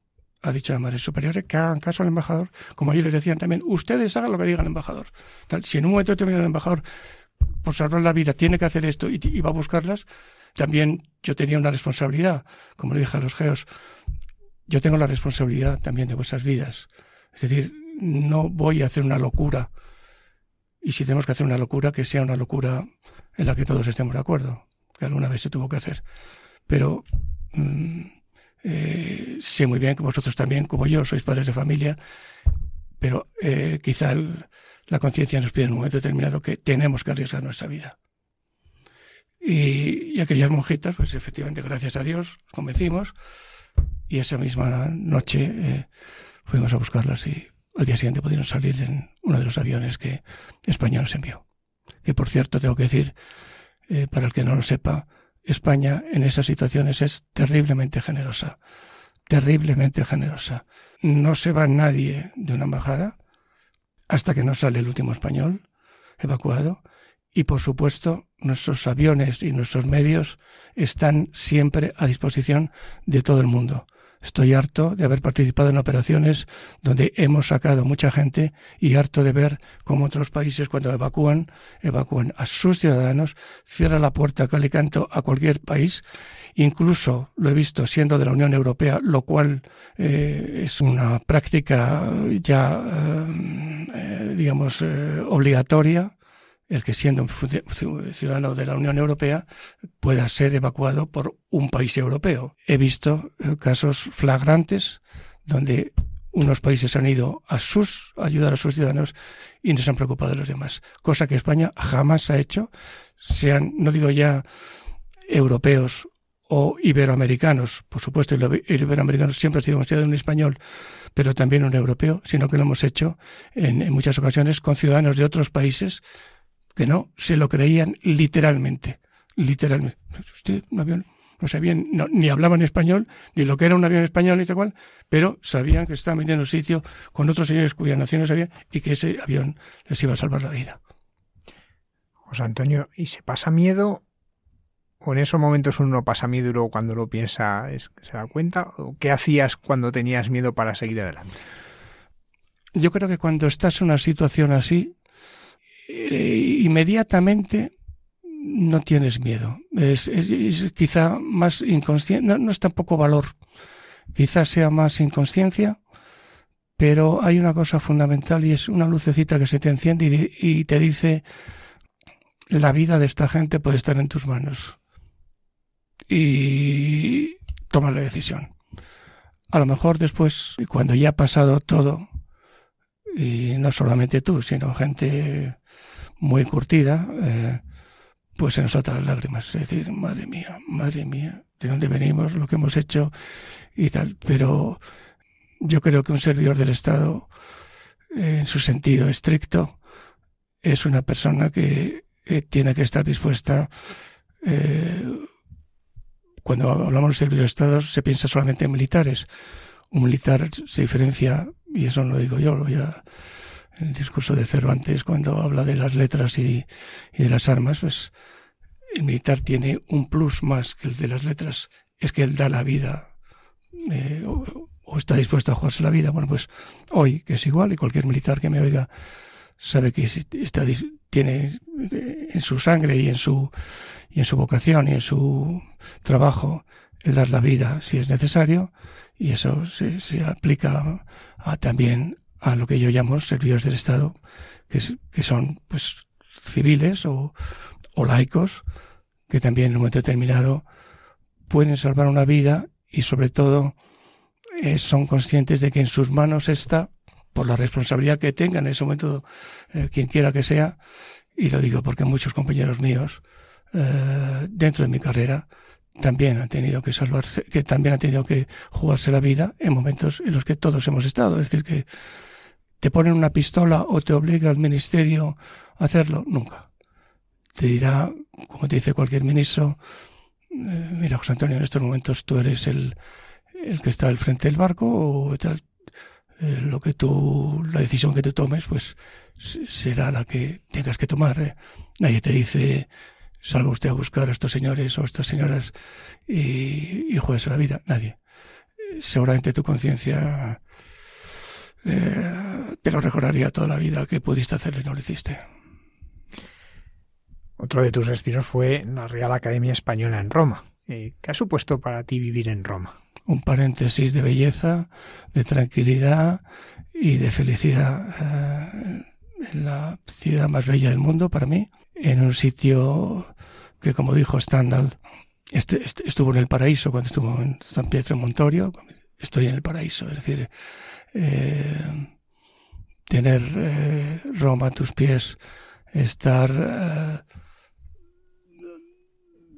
S4: Ha dicho la madre superior que hagan caso al embajador. Como ellos les decían también, ustedes hagan lo que diga el embajador. Tal, si en un momento determinado el embajador, por salvar la vida, tiene que hacer esto y, y va a buscarlas, también yo tenía una responsabilidad, como le dije a los geos, yo tengo la responsabilidad también de vuestras vidas. Es decir, no voy a hacer una locura. Y si tenemos que hacer una locura, que sea una locura en la que todos estemos de acuerdo, que alguna vez se tuvo que hacer. Pero mm, eh, sé muy bien que vosotros también, como yo, sois padres de familia, pero eh, quizá la conciencia nos pide en un momento determinado que tenemos que arriesgar nuestra vida. Y, aquellas monjitas, pues efectivamente, gracias a Dios, convencimos. Y esa misma noche eh, fuimos a buscarlas y al día siguiente pudieron salir en uno de los aviones que España nos envió. Que por cierto, tengo que decir, eh, para el que no lo sepa, España en esas situaciones es terriblemente generosa. Terriblemente generosa. No se va nadie de una embajada hasta que no sale el último español evacuado y por supuesto nuestros aviones y nuestros medios están siempre a disposición de todo el mundo. Estoy harto de haber participado en operaciones donde hemos sacado mucha gente y harto de ver cómo otros países cuando evacúan, evacúan a sus ciudadanos, cierran la puerta que a cualquier país. Incluso lo he visto siendo de la Unión Europea, lo cual eh, es una práctica ya, eh, eh, digamos, obligatoria el que siendo un ciudadano de la Unión Europea pueda ser evacuado por un país europeo. He visto eh, casos flagrantes donde unos países han ido a sus ayudar a sus ciudadanos y no se han preocupado los demás, cosa que España jamás ha hecho, sean, no digo ya europeos o iberoamericanos, por supuesto, el iberoamericano siempre ha sido considerado un español, pero también un europeo, sino que lo hemos hecho en muchas ocasiones con ciudadanos de otros países que no se lo creían literalmente. Literalmente. Usted, un avión, no sabían, ni hablaban español, ni lo que era un avión español, ni tal cual, pero sabían que estaba metiendo en un sitio con otros señores cuyas naciones sabían y que ese avión les iba a salvar la vida.
S3: José Antonio, ¿y se pasa miedo? ¿O en esos momentos uno pasa miedo y luego cuando lo piensa se da cuenta? ¿O ¿Qué hacías cuando tenías miedo para seguir adelante?
S4: Yo creo que cuando estás en una situación así, inmediatamente no tienes miedo. Es, quizá más inconsciencia, no, es tampoco valor, quizás sea más inconsciencia, pero hay una cosa fundamental y es una lucecita que se te enciende y, te dice, la vida de esta gente puede estar en tus manos. Y tomas la decisión. A lo mejor después, cuando ya ha pasado todo, y no solamente tú, sino gente muy curtida, eh, pues se nos saltan las lágrimas. Es decir, madre mía, madre mía, de dónde venimos, lo que hemos hecho y tal. Pero yo creo que un servidor del Estado, en su sentido estricto, es una persona que tiene que estar dispuesta eh, cuando hablamos de servidores de Estado se piensa solamente en militares. Un militar se diferencia, y eso no lo digo yo, lo ya el discurso de Cervantes, cuando habla de las letras y, de las armas, pues el militar tiene un plus más que el de las letras, es que él da la vida eh, o, está dispuesto a jugarse la vida. Bueno, pues hoy, que es igual, y cualquier militar que me oiga sabe que está, tiene en su sangre y en su, y en su vocación y en su trabajo el dar la vida si es necesario, y eso se, se aplica a, también a lo que yo llamo servidores del Estado, que, que son pues civiles o, o laicos, que también en un momento determinado pueden salvar una vida y sobre todo eh, son conscientes de que en sus manos está, por la responsabilidad que tengan en ese momento, eh, quien quiera que sea, y lo digo porque muchos compañeros míos eh, dentro de mi carrera también han tenido que salvarse, que también han tenido que jugarse la vida en momentos en los que todos hemos estado. Es decir, que te ponen una pistola o te obliga el ministerio a hacerlo, nunca. Te dirá, como te dice cualquier ministro, eh, mira, José Antonio, en estos momentos tú eres el, el que está al frente del barco o tal. Eh, lo que tú, la decisión que tú tomes, pues será la que tengas que tomar. ¿eh? Nadie te dice, salga usted a buscar a estos señores o a estas señoras y, y juegues la vida. Nadie. Seguramente tu conciencia te lo recordaría toda la vida que pudiste hacerlo y no lo hiciste.
S3: Otro de tus destinos fue la Real Academia Española en Roma. Eh, ¿Qué ha supuesto para ti vivir en Roma?
S4: Un paréntesis de belleza, de tranquilidad y de felicidad. Eh, en la ciudad más bella del mundo para mí, en un sitio que, como dijo Stendhal, este, este, estuvo en el paraíso cuando estuvo en San Pietro Montorio. Estoy en el paraíso, es decir, eh, tener Roma a tus pies, estar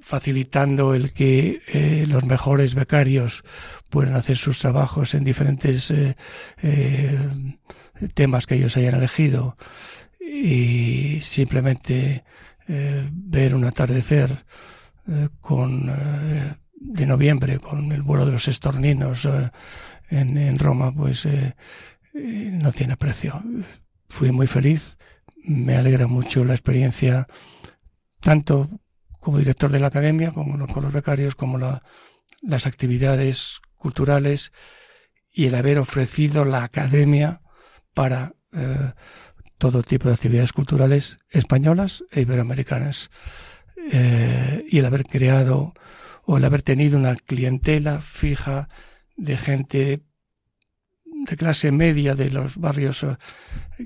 S4: facilitando el que eh, los mejores becarios puedan hacer sus trabajos en diferentes eh, eh, temas que ellos hayan elegido y simplemente ver un atardecer con de noviembre con el vuelo de los estorninos en, Roma pues no tiene precio. Fui muy feliz me alegra mucho la experiencia tanto como director de la academia, con los becarios, como las actividades culturales y el haber ofrecido la academia para eh, todo tipo de actividades culturales españolas e iberoamericanas. Eh, y el haber creado o el haber tenido una clientela fija de gente de clase media de los barrios eh,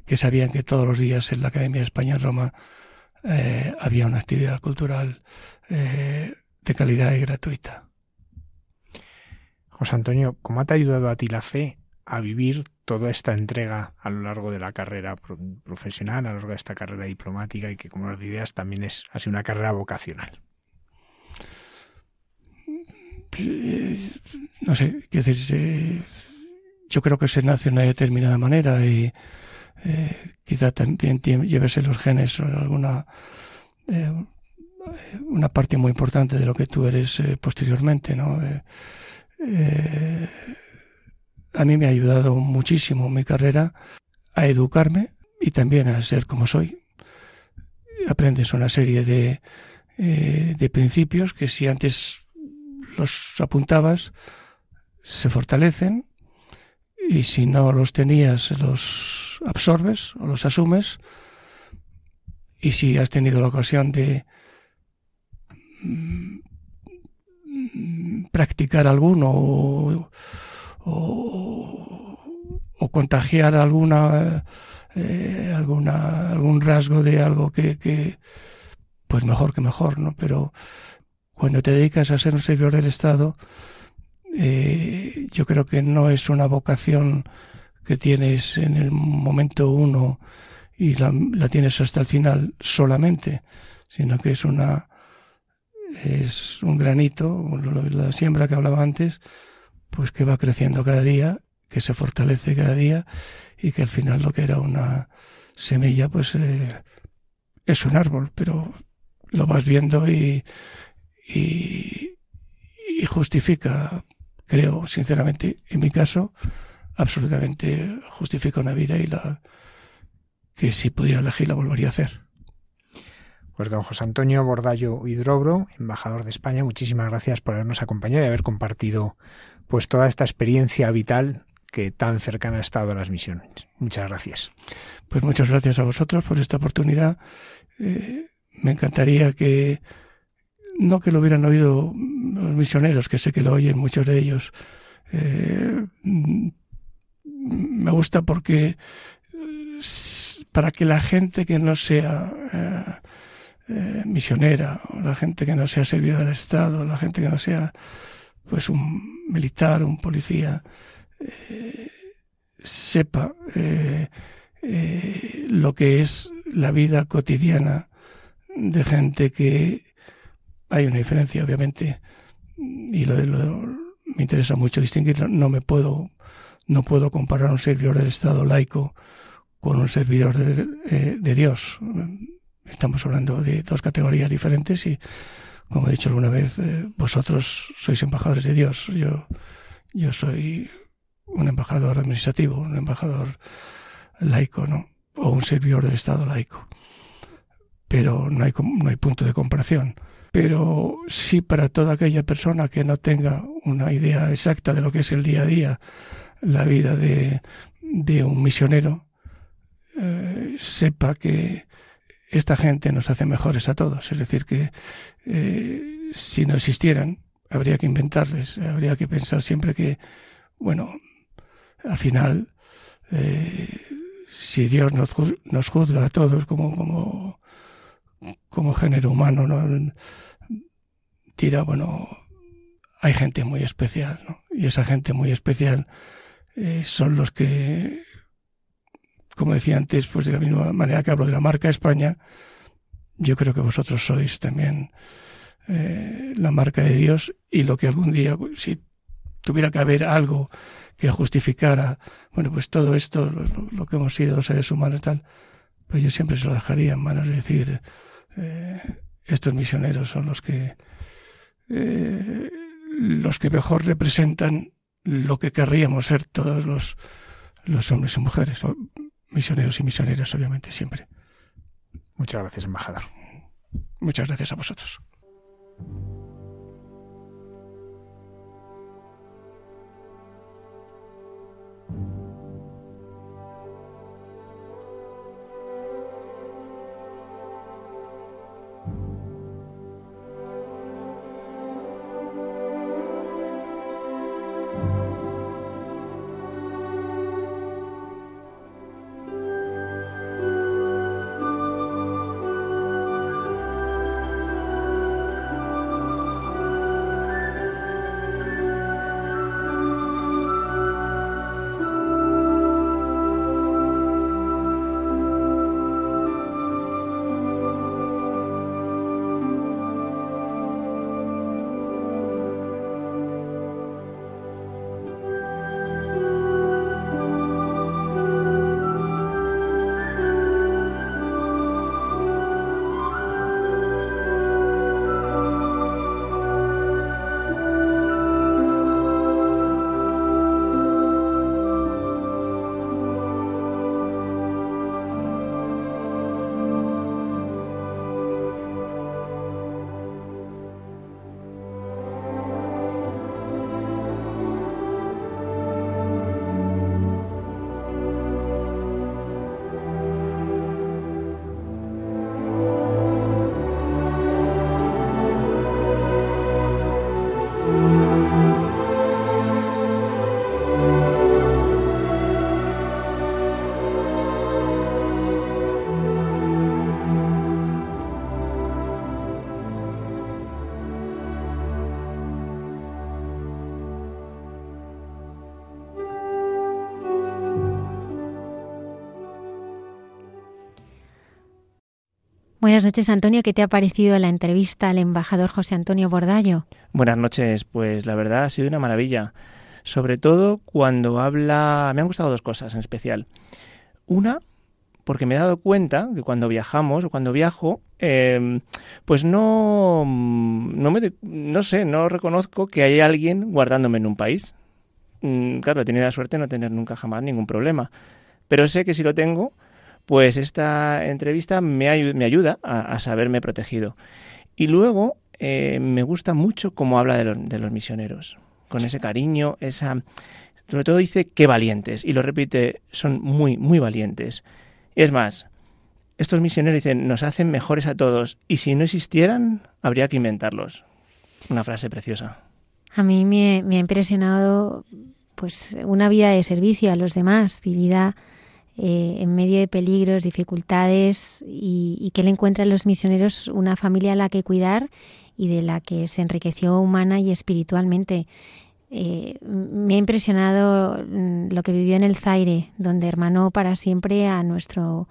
S4: que sabían que todos los días en la Academia de España en Roma eh, había una actividad cultural de calidad y gratuita.
S3: José Antonio, ¿cómo te ha ayudado a ti la fe a vivir toda esta entrega a lo largo de la carrera profesional, a lo largo de esta carrera diplomática y que, como nos dirías, también es así una carrera vocacional?
S4: Eh, no sé, quiero decir, yo creo que se nace de una determinada manera y eh, quizá también lleves en los genes alguna eh, una parte muy importante de lo que tú eres eh, posteriormente, ¿no? A mí me ha ayudado muchísimo mi carrera a educarme y también a ser como soy. Aprendes una serie de, de principios que si antes los apuntabas, se fortalecen y si no los tenías, los absorbes o los asumes y si has tenido la ocasión de mm, practicar alguno contagiar alguna, eh, alguna algún rasgo de algo que, pues mejor que mejor no pero cuando te dedicas a ser un servidor del Estado eh, yo creo que no es una vocación que tienes en el momento uno y la, tienes hasta el final solamente, sino que es una es un granito, la siembra que hablaba antes, pues que va creciendo cada día, que se fortalece cada día y que al final lo que era una semilla, pues eh, es un árbol, pero lo vas viendo y, y, y justifica, creo sinceramente, en mi caso, absolutamente justifica una vida y la que si pudiera elegir la volvería a hacer.
S3: Pues don José Antonio Bordallo Hidrobro, embajador de España, muchísimas gracias por habernos acompañado y haber compartido pues toda esta experiencia vital que tan cercana ha estado a las misiones. Muchas gracias.
S4: Pues muchas gracias a vosotros por esta oportunidad. Eh, me encantaría que, no que lo hubieran oído los misioneros, que sé que lo oyen muchos de ellos. Eh, me gusta porque para que la gente que no sea eh, eh, misionera, o la gente que no sea servidora del Estado, la gente que no sea pues un militar, un policía, eh, sepa lo que es la vida cotidiana de gente que hay una diferencia, obviamente, y lo, me interesa mucho distinguirlo. No me puedo, no puedo comparar un servidor del Estado laico con un servidor eh, de, Dios. Estamos hablando de dos categorías diferentes y, como he dicho alguna vez, eh, vosotros sois embajadores de Dios. Yo, yo soy un embajador administrativo, un embajador laico, ¿no? O un servidor del Estado laico. Pero no hay, no hay punto de comparación. Pero sí para toda aquella persona que no tenga una idea exacta de lo que es el día a día, la vida de, de un misionero, eh, sepa que esta gente nos hace mejores a todos. Es decir, que eh, si no existieran, habría que inventarles, habría que pensar siempre que, bueno, al final, eh, si Dios nos, nos, juzga a todos como, como, como género humano, ¿no? dirá, bueno, hay gente muy especial, ¿no? Y esa gente muy especial son los que como decía antes, pues de la misma manera que hablo de la marca España, yo creo que vosotros sois también eh, la marca de Dios y lo que algún día, si tuviera que haber algo que justificara, bueno, pues todo esto, lo, que hemos sido los seres humanos y tal, pues yo siempre se lo dejaría en manos de decir, eh, estos misioneros son los que, eh, los que mejor representan lo que querríamos ser todos los, los hombres y mujeres misioneros y misioneras, obviamente, siempre.
S3: Muchas gracias, embajador.
S4: Muchas gracias a vosotros.
S1: Buenas noches, Antonio. ¿Qué te ha parecido la entrevista al embajador José Antonio Bordallo?
S5: Buenas noches. Pues la verdad ha sido una maravilla. Sobre todo cuando habla... Me han gustado dos cosas en especial. Una, porque me he dado cuenta que cuando viajamos o cuando viajo, em, pues no, no, me, no sé, no reconozco que hay alguien guardándome en un país. Mm, claro, he tenido la suerte de no tener nunca jamás ningún problema. Pero sé que si lo tengo, pues esta entrevista me, me ayuda a, saberme protegido. Y luego eh, me gusta mucho cómo habla de, de los misioneros, con ese cariño, esa... Sobre todo dice qué valientes, y lo repite, son muy, muy valientes. Es más, estos misioneros dicen, nos hacen mejores a todos, y si no existieran, habría que inventarlos. Una frase preciosa.
S1: A mí me, ha impresionado pues una vida de servicio a los demás, vivida eh, en medio de peligros, dificultades y, que él encuentra en los misioneros una familia a la que cuidar y de la que se enriqueció humana y espiritualmente. Eh, me ha impresionado mm, lo que vivió en el Zaire, donde hermanó para siempre a nuestro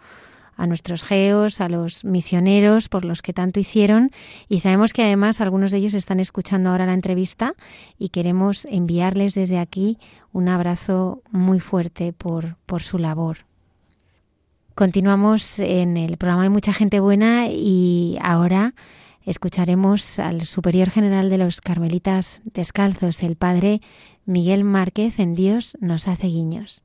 S1: a nuestros geos, a los misioneros por los que tanto hicieron y sabemos que además algunos de ellos están escuchando ahora la entrevista y queremos enviarles desde aquí un abrazo muy fuerte por, por su labor. Continuamos en el programa de Mucha Gente Buena y ahora escucharemos al Superior General de los Carmelitas Descalzos, el Padre Miguel Márquez en Dios nos hace guiños.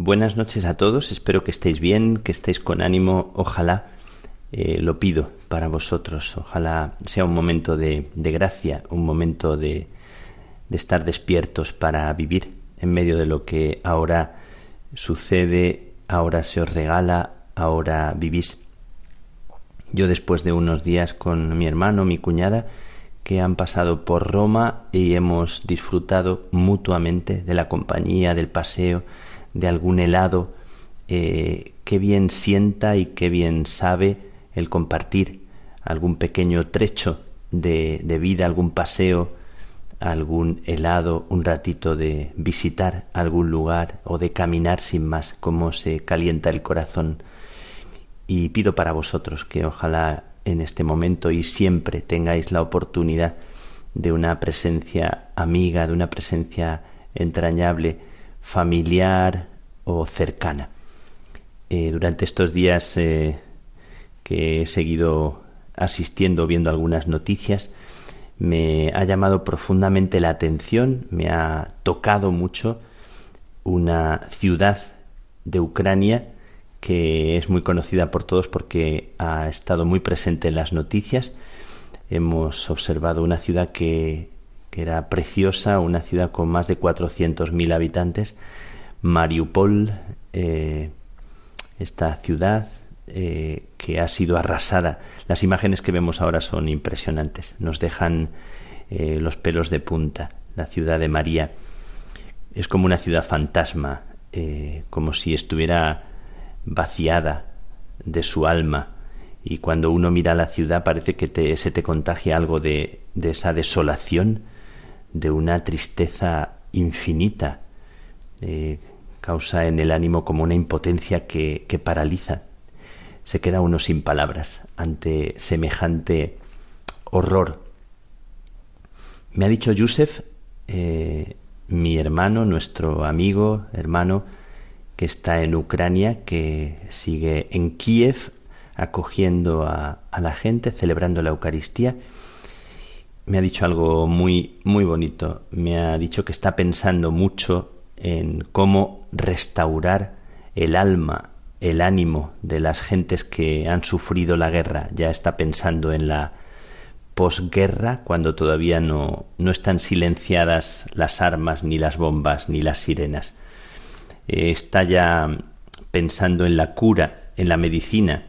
S6: Buenas noches a todos, espero que estéis bien, que estéis con ánimo, ojalá eh, lo pido para vosotros, ojalá sea un momento de, gracia, un momento de, de, estar despiertos para vivir en medio de lo que ahora sucede, ahora se os regala, ahora vivís. Yo después de unos días con mi hermano, mi cuñada, que han pasado por Roma y hemos disfrutado mutuamente de la compañía, del paseo, de algún helado, eh, qué bien sienta y qué bien sabe el compartir algún pequeño trecho de, de vida, algún paseo, algún helado, un ratito de visitar algún lugar o de caminar sin más, cómo se calienta el corazón. Y pido para vosotros que ojalá en este momento y siempre tengáis la oportunidad de una presencia amiga, de una presencia entrañable, familiar o cercana. Eh, durante estos días eh, que he seguido asistiendo, viendo algunas noticias, me ha llamado profundamente la atención, me ha tocado mucho una ciudad de Ucrania que es muy conocida por todos porque ha estado muy presente en las noticias. Hemos observado una ciudad que era preciosa, una ciudad con más de 400.000 habitantes, Mariupol, eh, esta ciudad eh, que ha sido arrasada. Las imágenes que vemos ahora son impresionantes, nos dejan eh, los pelos de punta. La ciudad de María es como una ciudad fantasma, como si estuviera vaciada de su alma. Y cuando uno mira la ciudad parece que se te contagia algo de esa desolación de una tristeza infinita, eh, causa en el ánimo como una impotencia que, paraliza. Se queda uno sin palabras ante semejante horror. Me ha dicho Yusef, eh, mi hermano, nuestro amigo, hermano, que está en Ucrania, que sigue en Kiev acogiendo a, a la gente, celebrando la Eucaristía, me ha dicho algo muy, muy bonito. Me ha dicho que está pensando mucho en cómo restaurar el alma, el ánimo de las gentes que han sufrido la guerra. Ya está pensando en la posguerra, cuando todavía no, no están silenciadas las armas, ni las bombas, ni las sirenas. Eh, está ya pensando en la cura, en la medicina,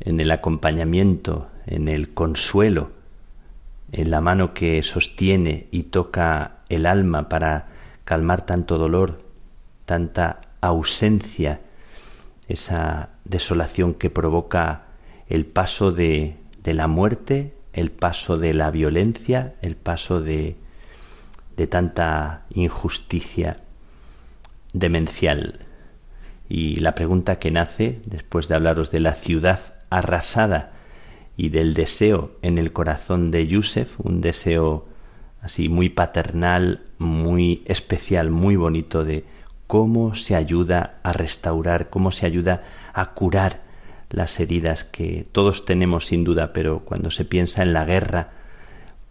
S6: en el acompañamiento, en el consuelo, la mano que sostiene y toca el alma para calmar tanto dolor, tanta ausencia, esa desolación que provoca el paso de, de la muerte, el paso de la violencia, el paso de, de tanta injusticia demencial. Y la pregunta que nace, después de hablaros de la ciudad arrasada y del deseo en el corazón de Yusef, un deseo así muy paternal, muy especial, muy bonito de cómo se ayuda a restaurar, cómo se ayuda a curar las heridas que todos tenemos sin duda, pero cuando se piensa en la guerra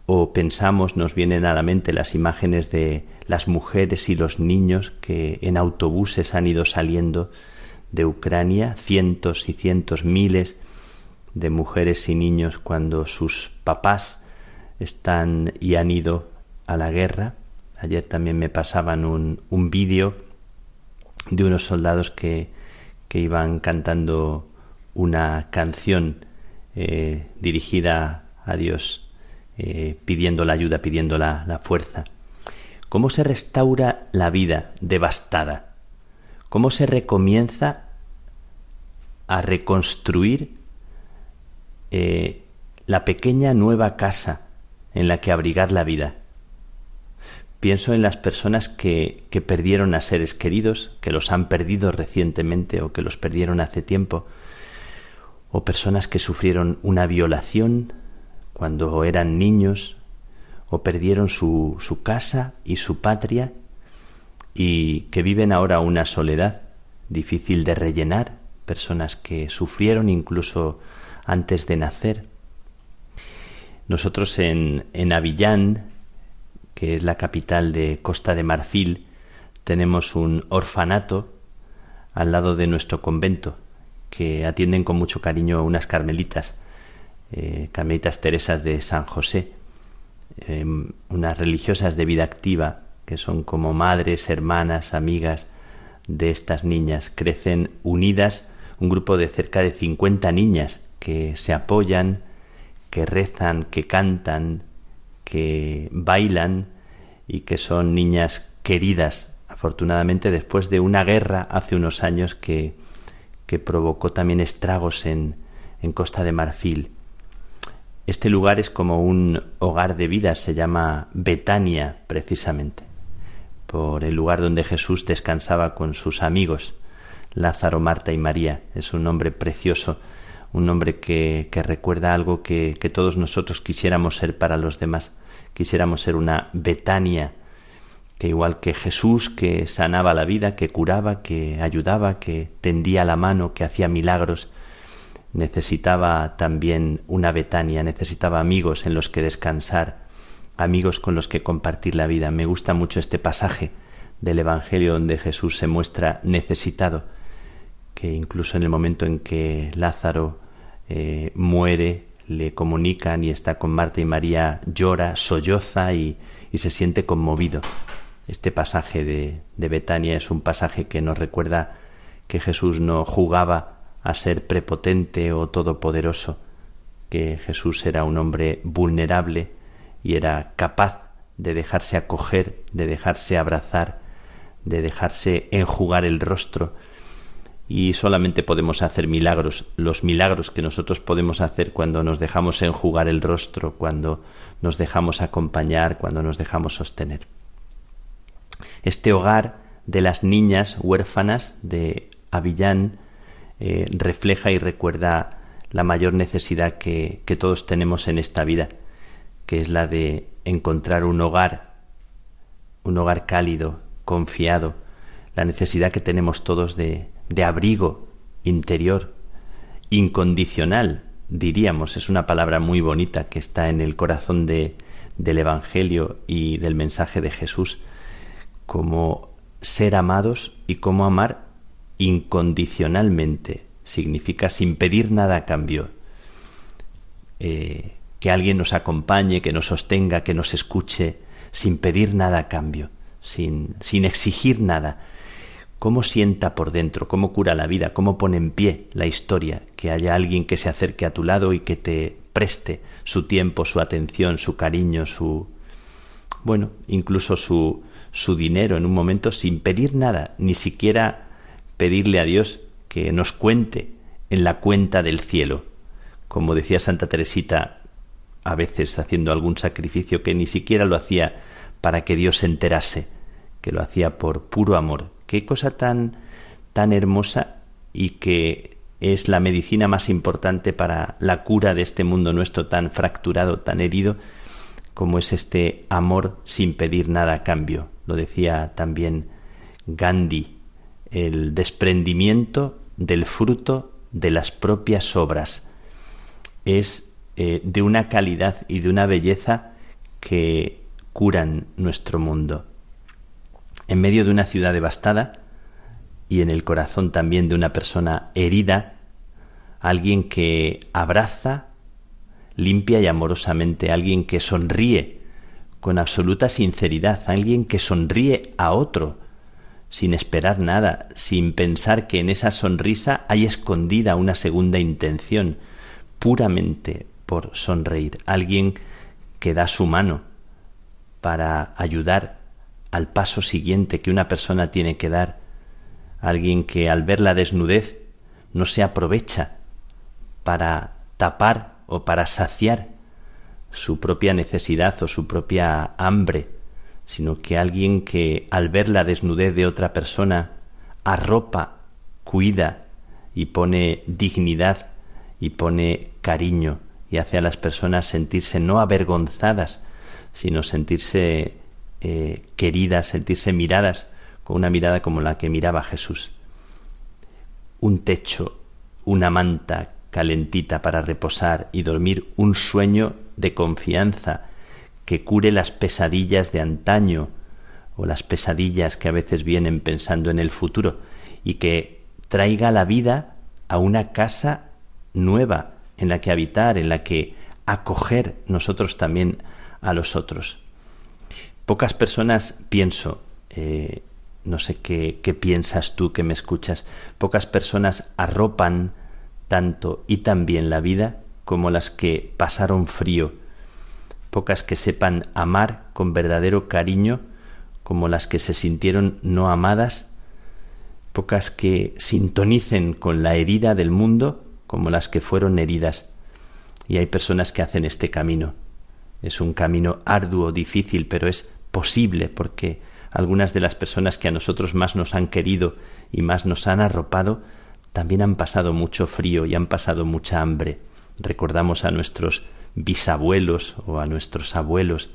S6: o pensamos nos vienen a la mente las imágenes de las mujeres y los niños que en autobuses han ido saliendo de Ucrania, cientos y cientos, miles de mujeres y niños cuando sus papás están y han ido a la guerra. Ayer también me pasaban un, un vídeo de unos soldados que, que, iban cantando una canción eh, dirigida a Dios, eh, pidiendo la ayuda, pidiendo la, la fuerza. ¿Cómo se restaura la vida devastada? ¿Cómo se recomienza a reconstruir eh, la pequeña nueva casa en la que abrigar la vida. Pienso en las personas que, que perdieron a seres queridos, que los han perdido recientemente o que los perdieron hace tiempo, o personas que sufrieron una violación cuando eran niños, o perdieron su, su casa y su patria, y que viven ahora una soledad difícil de rellenar, personas que sufrieron incluso antes de nacer. Nosotros en, en Avillán, que es la capital de Costa de Marfil, tenemos un orfanato al lado de nuestro convento, que atienden con mucho cariño unas carmelitas, eh, carmelitas Teresas de San José, em, unas religiosas de vida activa, que son como madres, hermanas, amigas de estas niñas. Crecen unidas un grupo de cerca de 50 niñas que se apoyan, que rezan, que cantan, que bailan y que son niñas queridas, afortunadamente después de una guerra hace unos años que, que provocó también estragos en, en Costa de Marfil. Este lugar es como un hogar de vida, se llama Betania precisamente, por el lugar donde Jesús descansaba con sus amigos, Lázaro, Marta y María. Es un nombre precioso un nombre que, que recuerda algo que, que, todos nosotros quisiéramos ser para los demás. Quisiéramos ser una Betania, que igual que Jesús, que sanaba la vida, que curaba, que ayudaba, que tendía la mano, que hacía milagros, necesitaba también una Betania, necesitaba amigos en los que descansar, amigos con los que compartir la vida. Me gusta mucho este pasaje del Evangelio donde Jesús se muestra necesitado, que incluso en el momento en que Lázaro eh, muere, le comunican y está con Marta y María, llora, solloza y, y se siente conmovido. Este pasaje de, de Betania es un pasaje que nos recuerda que Jesús no jugaba a ser prepotente o todopoderoso, que Jesús era un hombre vulnerable y era capaz de dejarse acoger, de dejarse abrazar, de dejarse enjugar el rostro y solamente podemos hacer milagros, los milagros que nosotros podemos hacer cuando nos dejamos enjugar el rostro, cuando nos dejamos acompañar, cuando nos dejamos sostener. Este hogar de las niñas huérfanas de Avillán eh, refleja y recuerda la mayor necesidad que, que todos tenemos en esta vida, que es la de encontrar un hogar, un hogar cálido, confiado, la necesidad que tenemos todos de, de abrigo interior, incondicional, diríamos, es una palabra muy bonita que está en el corazón de, del Evangelio y del mensaje de Jesús, como ser amados y cómo amar incondicionalmente, significa sin pedir nada a cambio. Eh, que alguien nos acompañe, que nos sostenga, que nos escuche, sin pedir nada a cambio, sin, sin exigir nada. ¿Cómo sienta por dentro? ¿Cómo cura la vida? ¿Cómo pone en pie la historia? Que haya alguien que se acerque a tu lado y que te preste su tiempo, su atención, su cariño, su... bueno, incluso su, su dinero en un momento sin pedir nada, ni siquiera pedirle a Dios que nos cuente en la cuenta del cielo. Como decía Santa Teresita, a veces haciendo algún sacrificio que ni siquiera lo hacía para que Dios se enterase, que lo hacía por puro amor. Qué cosa tan tan hermosa y que es la medicina más importante para la cura de este mundo nuestro tan fracturado, tan herido, como es este amor sin pedir nada a cambio. Lo decía también Gandhi, el desprendimiento del fruto de las propias obras. Es eh, de una calidad y de una belleza que curan nuestro mundo. En medio de una ciudad devastada y en el corazón también de una persona herida, alguien que abraza limpia y amorosamente, alguien que sonríe con absoluta sinceridad, alguien que sonríe a otro sin esperar nada, sin pensar que en esa sonrisa hay escondida una segunda intención, puramente por sonreír, alguien que da su mano para ayudar al paso siguiente que una persona tiene que dar, alguien que al ver la desnudez no se aprovecha para tapar o para saciar su propia necesidad o su propia hambre, sino que alguien que al ver la desnudez de otra persona arropa, cuida y pone dignidad y pone cariño y hace a las personas sentirse no avergonzadas, sino sentirse eh, queridas, sentirse miradas con una mirada como la que miraba Jesús. Un techo, una manta calentita para reposar y dormir un sueño de confianza que cure las pesadillas de antaño o las pesadillas que a veces vienen pensando en el futuro y que traiga la vida a una casa nueva, en la que habitar, en la que acoger nosotros también a los otros. Pocas personas, pienso, eh, no sé qué, qué piensas tú que me escuchas, pocas personas arropan tanto y tan bien la vida como las que pasaron frío, pocas que sepan amar con verdadero cariño como las que se sintieron no amadas, pocas que sintonicen con la herida del mundo como las que fueron heridas. Y hay personas que hacen este camino. Es un camino arduo, difícil, pero es posible porque algunas de las personas que a nosotros más nos han querido y más nos han arropado también han pasado mucho frío y han pasado mucha hambre. Recordamos a nuestros bisabuelos o a nuestros abuelos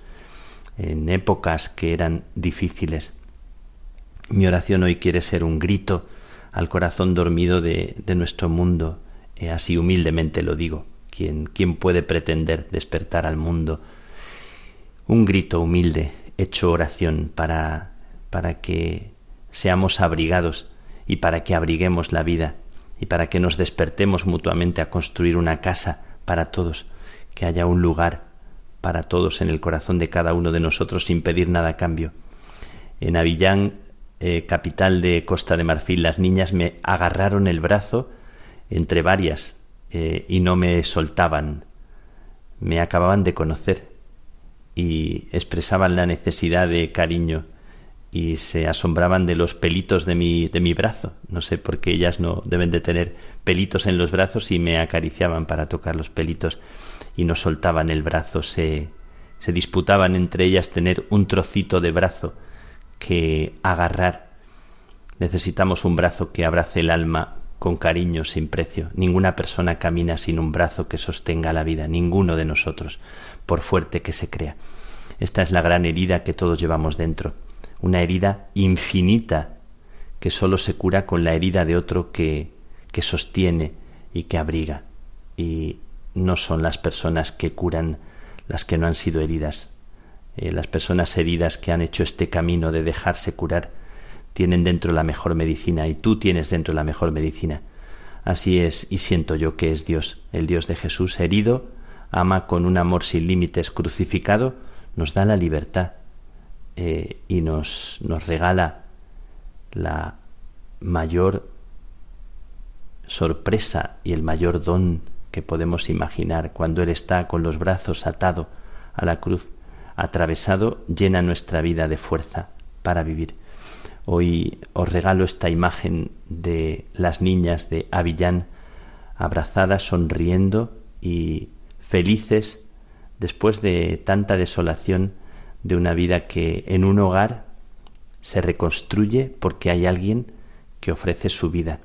S6: en épocas que eran difíciles. Mi oración hoy quiere ser un grito al corazón dormido de, de nuestro mundo, eh, así humildemente lo digo. ¿Quién, ¿Quién puede pretender despertar al mundo? Un grito humilde, hecho oración para, para que seamos abrigados y para que abriguemos la vida y para que nos despertemos mutuamente a construir una casa para todos, que haya un lugar para todos en el corazón de cada uno de nosotros sin pedir nada a cambio. En Avillán, eh, capital de Costa de Marfil, las niñas me agarraron el brazo entre varias eh, y no me soltaban. Me acababan de conocer y expresaban la necesidad de cariño y se asombraban de los pelitos de mi, de mi brazo. No sé por qué ellas no deben de tener pelitos en los brazos y me acariciaban para tocar los pelitos y no soltaban el brazo. Se, se disputaban entre ellas tener un trocito de brazo que agarrar. Necesitamos un brazo que abrace el alma con cariño sin precio. Ninguna persona camina sin un brazo que sostenga la vida, ninguno de nosotros, por fuerte que se crea. Esta es la gran herida que todos llevamos dentro, una herida infinita que sólo se cura con la herida de otro que, que sostiene y que abriga. Y no son las personas que curan las que no han sido heridas, Eh, las personas heridas que han hecho este camino de dejarse curar tienen dentro la mejor medicina y tú tienes dentro la mejor medicina. Así es y siento yo que es Dios, el Dios de Jesús herido, ama con un amor sin límites, crucificado, nos da la libertad eh, y nos, nos regala la mayor sorpresa y el mayor don que podemos imaginar cuando Él está con los brazos atado a la cruz, atravesado, llena nuestra vida de fuerza para vivir. Hoy os regalo esta imagen de las niñas de Avillán abrazadas, sonriendo y felices después de tanta desolación de una vida que en un hogar se reconstruye porque hay alguien que ofrece su vida.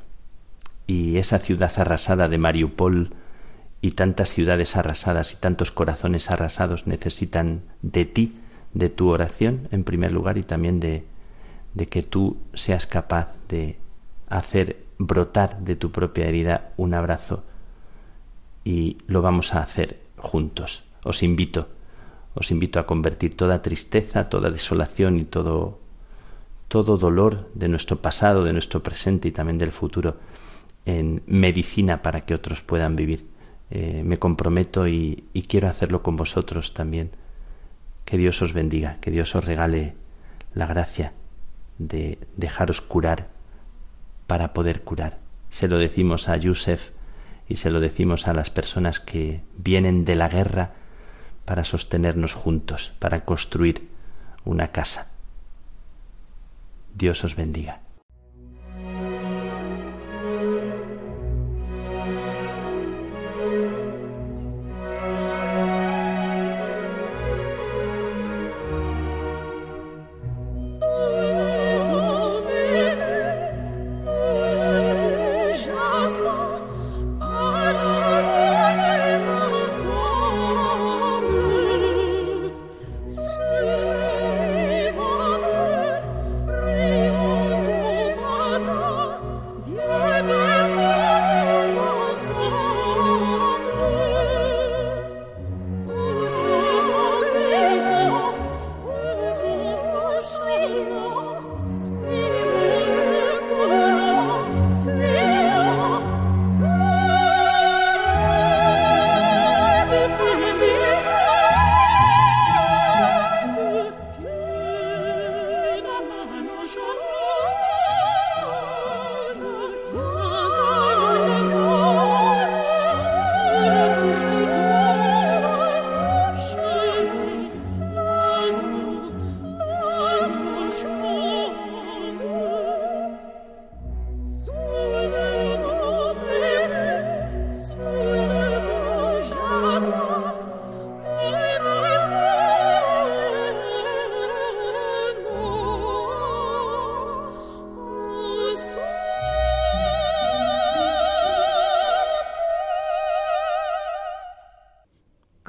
S6: Y esa ciudad arrasada de Mariupol y tantas ciudades arrasadas y tantos corazones arrasados necesitan de ti, de tu oración en primer lugar y también de, de que tú seas capaz de hacer brotar de tu propia herida un abrazo y lo vamos a hacer juntos. Os invito, os invito a convertir toda tristeza, toda desolación y todo todo dolor de nuestro pasado, de nuestro presente y también del futuro en medicina para que otros puedan vivir. Eh, me comprometo y, y quiero hacerlo con vosotros también. Que Dios os bendiga, que Dios os regale la gracia de dejaros curar para poder curar. Se lo decimos a Yusef y se lo decimos a las personas que vienen de la guerra para sostenernos juntos, para construir una casa. Dios os bendiga.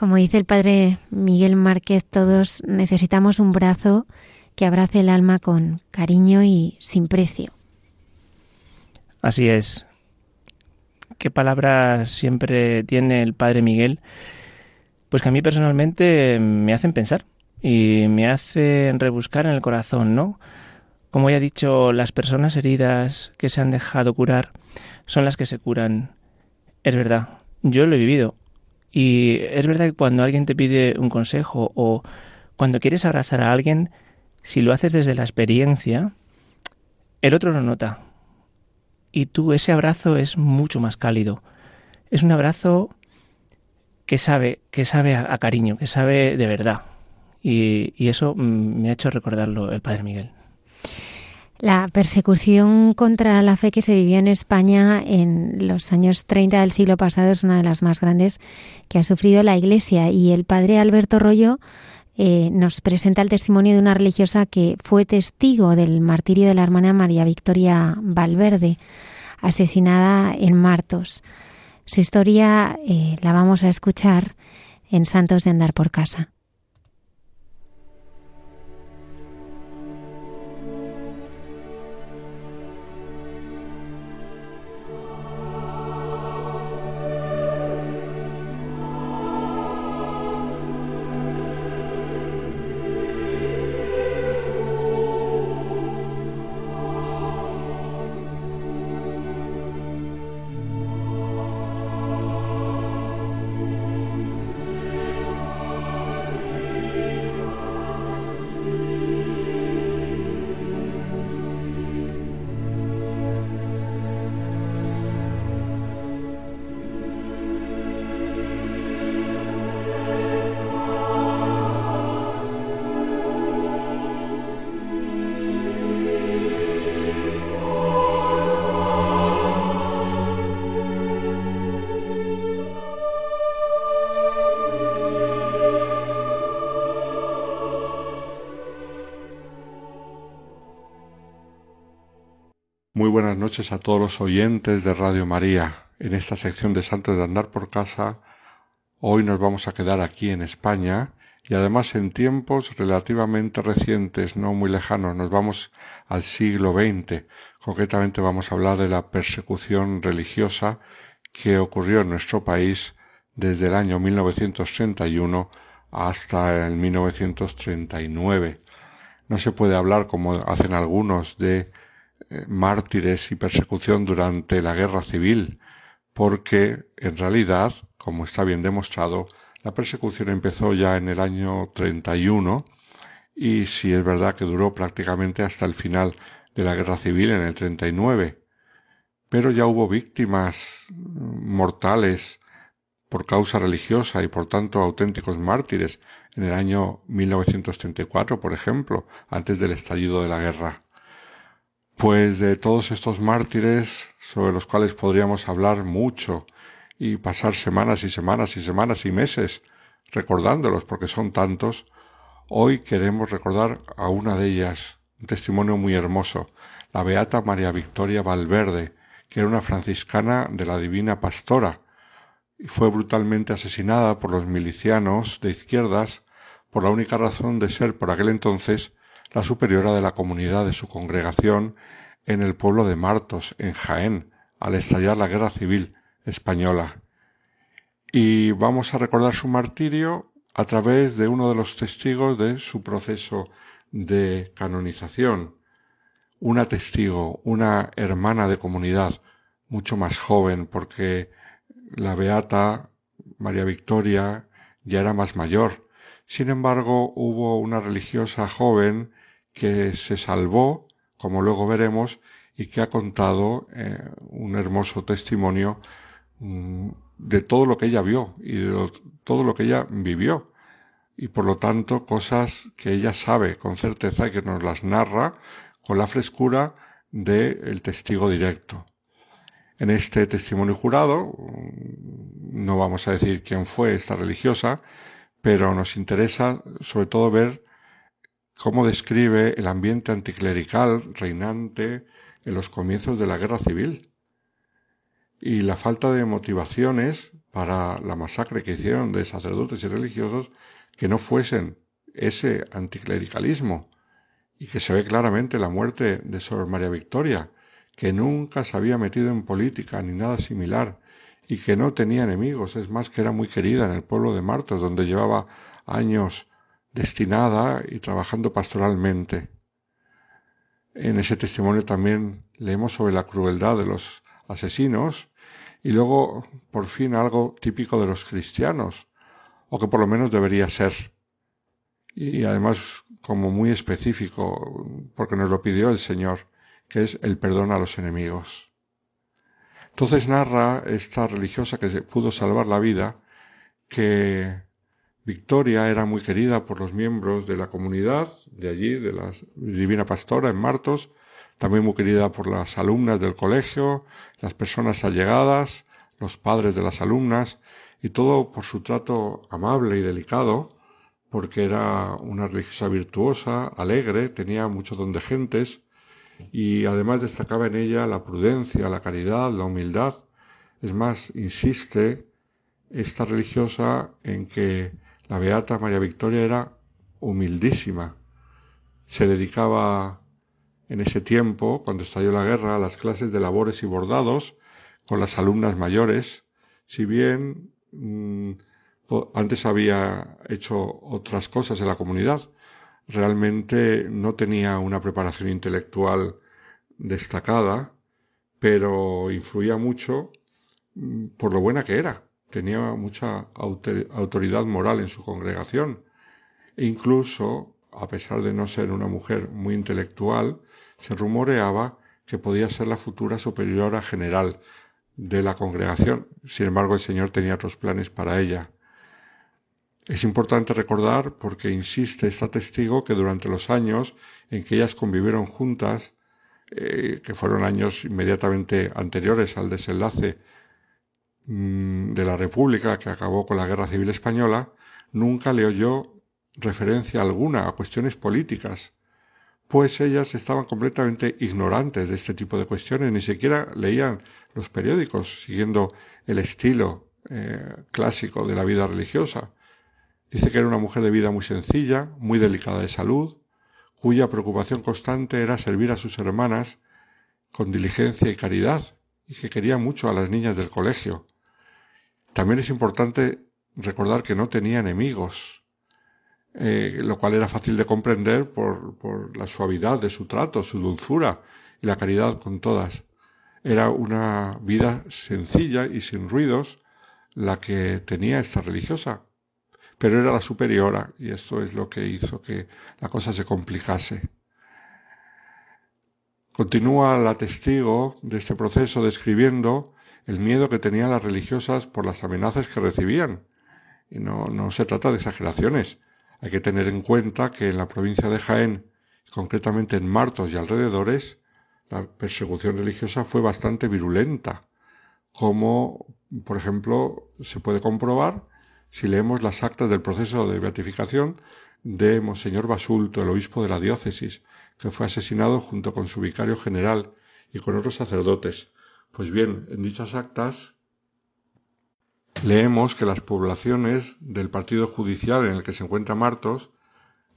S1: Como dice el padre Miguel Márquez, todos necesitamos un brazo que abrace el alma con cariño y sin precio.
S5: Así es. ¿Qué palabras siempre tiene el padre Miguel? Pues que a mí personalmente me hacen pensar y me hacen rebuscar en el corazón, ¿no? Como ya he dicho, las personas heridas que se han dejado curar son las que se curan. Es verdad, yo lo he vivido y es verdad que cuando alguien te pide un consejo o cuando quieres abrazar a alguien, si lo haces desde la experiencia, el otro lo nota. Y tú ese abrazo es mucho más cálido. Es un abrazo que sabe, que sabe a, cariño, que sabe de verdad. Y, y eso mm, me ha hecho recordarlo el Padre Miguel.
S1: La persecución contra la fe que se vivió en España en los años 30 del siglo pasado es una de las más grandes que ha sufrido la Iglesia y el padre Alberto Rollo eh, nos presenta el testimonio de una religiosa que fue testigo del martirio de la hermana María Victoria Valverde, asesinada en Martos. Su historia eh, la vamos a escuchar en Santos de Andar por Casa.
S7: A todos los oyentes de Radio María. En esta sección de Santos de Andar por Casa, hoy nos vamos a quedar aquí en España y además en tiempos relativamente recientes, no muy lejanos. Nos vamos al siglo XX. Concretamente vamos a hablar de la persecución religiosa que ocurrió en nuestro país desde el año 1931 hasta el 1939. No se puede hablar, como hacen algunos, de mártires y persecución durante la guerra civil, porque en realidad, como está bien demostrado, la persecución empezó ya en el año 31 y si es verdad que duró prácticamente hasta el final de la guerra civil en el 39. Pero ya hubo víctimas mortales por causa religiosa y por tanto auténticos mártires en el año 1934, por ejemplo, antes del estallido de la guerra. Pues de todos estos mártires sobre los cuales podríamos hablar mucho y pasar semanas y semanas y semanas y meses recordándolos porque son tantos, hoy queremos recordar a una de ellas, un testimonio muy hermoso, la Beata María Victoria Valverde, que era una franciscana de la Divina Pastora, y fue brutalmente asesinada por los milicianos de izquierdas por la única razón de ser por aquel entonces la superiora de la comunidad de su congregación en el pueblo de Martos, en Jaén, al estallar la guerra civil española. Y vamos a recordar su martirio a través de uno de los testigos de su proceso de canonización. Una testigo, una hermana de comunidad, mucho más joven, porque la beata María Victoria ya era más mayor. Sin embargo, hubo una religiosa joven que se salvó, como luego veremos, y que ha contado eh, un hermoso testimonio mm, de todo lo que ella vio y de todo lo que ella vivió. Y por lo tanto, cosas que ella sabe con certeza y que nos las narra con la frescura del testigo directo. En este testimonio jurado, mm, no vamos a decir quién fue esta religiosa, pero nos interesa sobre todo ver cómo describe el ambiente anticlerical reinante en los comienzos de la guerra civil. Y la falta de motivaciones para la masacre que hicieron de sacerdotes y religiosos que no fuesen ese anticlericalismo. Y que se ve claramente la muerte de Sor María Victoria, que nunca se había metido en política ni nada similar y que no tenía enemigos, es más que era muy querida en el pueblo de Martas, donde llevaba años destinada y trabajando pastoralmente. En ese testimonio también leemos sobre la crueldad de los asesinos y luego por fin algo típico de los cristianos, o que por lo menos debería ser. Y además como muy específico, porque nos lo pidió el Señor, que es el perdón a los enemigos. Entonces narra esta religiosa que pudo salvar la vida, que Victoria era muy querida por los miembros de la comunidad de allí, de la Divina Pastora en Martos, también muy querida por las alumnas del colegio, las personas allegadas, los padres de las alumnas, y todo por su trato amable y delicado, porque era una religiosa virtuosa, alegre, tenía mucho don de gentes, y además destacaba en ella la prudencia, la caridad, la humildad. Es más, insiste esta religiosa en que la beata María Victoria era humildísima. Se dedicaba en ese tiempo, cuando estalló la guerra, a las clases de labores y bordados con las alumnas mayores, si bien mm, antes había hecho otras cosas en la comunidad, realmente no tenía una preparación intelectual destacada, pero influía mucho mm, por lo buena que era tenía mucha autoridad moral en su congregación e incluso, a pesar de no ser una mujer muy intelectual, se rumoreaba que podía ser la futura superiora general de la congregación. Sin embargo, el Señor tenía otros planes para ella. Es importante recordar, porque insiste esta testigo, que durante los años en que ellas convivieron juntas, eh, que fueron años inmediatamente anteriores al desenlace de la República que acabó con la Guerra Civil Española, nunca le oyó referencia alguna a cuestiones políticas, pues ellas estaban completamente ignorantes de este tipo de cuestiones, ni siquiera leían los periódicos siguiendo el estilo eh, clásico de la vida religiosa. Dice que era una mujer de vida muy sencilla, muy delicada de salud, cuya preocupación constante era servir a sus hermanas con diligencia y caridad, y que quería mucho a las niñas del colegio. También es importante recordar que no tenía enemigos, eh, lo cual era fácil de comprender por, por la suavidad de su trato, su dulzura y la caridad con todas. Era una vida sencilla y sin ruidos la que tenía esta religiosa, pero era la superiora y esto es lo que hizo que la cosa se complicase. Continúa la testigo de este proceso describiendo el miedo que tenían las religiosas por las amenazas que recibían. Y no, no se trata de exageraciones. Hay que tener en cuenta que en la provincia de Jaén, concretamente en Martos y alrededores, la persecución religiosa fue bastante virulenta, como por ejemplo se puede comprobar si leemos las actas del proceso de beatificación de Monseñor Basulto, el obispo de la diócesis, que fue asesinado junto con su vicario general y con otros sacerdotes. Pues bien, en dichas actas leemos que las poblaciones del partido judicial en el que se encuentra Martos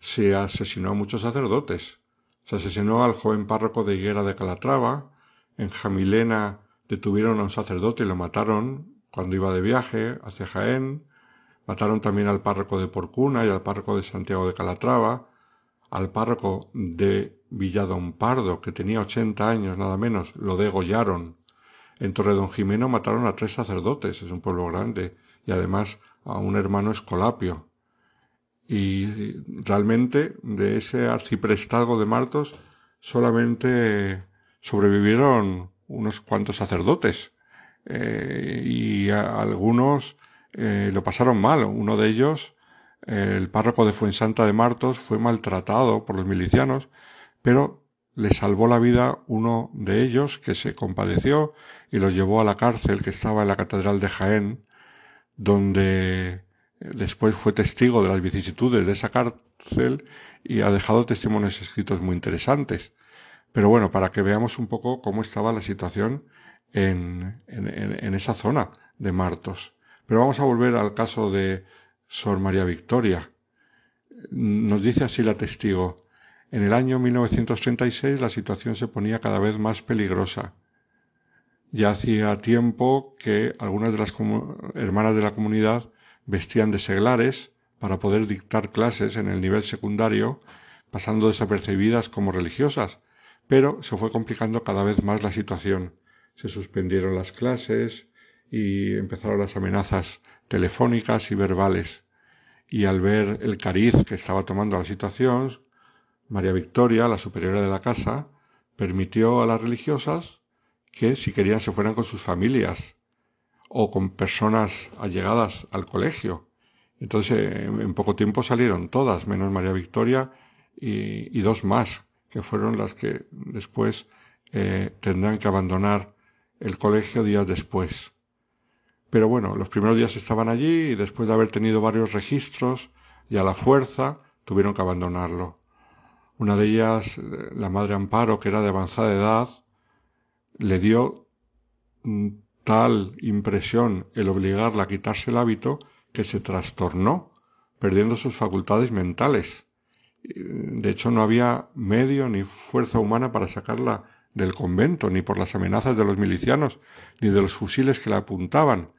S7: se asesinó a muchos sacerdotes. Se asesinó al joven párroco de Higuera de Calatrava, en Jamilena detuvieron a un sacerdote y lo mataron cuando iba de viaje hacia Jaén, mataron también al párroco de Porcuna y al párroco de Santiago de Calatrava, al párroco de Villadón Pardo, que tenía ochenta años nada menos, lo degollaron. En Torredón Jimeno mataron a tres sacerdotes, es un pueblo grande, y además a un hermano escolapio. Y realmente de ese arciprestazgo de Martos solamente sobrevivieron unos cuantos sacerdotes eh, y algunos eh, lo pasaron mal. Uno de ellos el párroco de Fuensanta de Martos fue maltratado por los milicianos, pero le salvó la vida uno de ellos que se compadeció y lo llevó a la cárcel que estaba en la Catedral de Jaén, donde después fue testigo de las vicisitudes de esa cárcel y ha dejado testimonios escritos muy interesantes. Pero bueno, para que veamos un poco cómo estaba la situación en, en esa zona de Martos. Pero vamos a volver al caso de Sor María Victoria. Nos dice así la testigo. En el año 1936 la situación se ponía cada vez más peligrosa. Ya hacía tiempo que algunas de las hermanas de la comunidad vestían de seglares para poder dictar clases en el nivel secundario, pasando desapercibidas como religiosas, pero se fue complicando cada vez más la situación. Se suspendieron las clases y empezaron las amenazas telefónicas y verbales. Y al ver el cariz que estaba tomando la situación, María Victoria, la superiora de la casa, permitió a las religiosas que si querían se fueran con sus familias o con personas allegadas al colegio. Entonces en poco tiempo salieron todas, menos María Victoria y, dos más, que fueron las que después eh, tendrán que abandonar el colegio días después. Pero bueno, los primeros días estaban allí y después de haber tenido varios registros y a la fuerza tuvieron que abandonarlo. Una de ellas, la madre Amparo, que era de avanzada edad, le dio tal impresión el obligarla a quitarse el hábito que se trastornó, perdiendo sus facultades mentales. De hecho, no había medio ni fuerza humana para sacarla del convento, ni por las amenazas de los milicianos, ni de los fusiles que la apuntaban,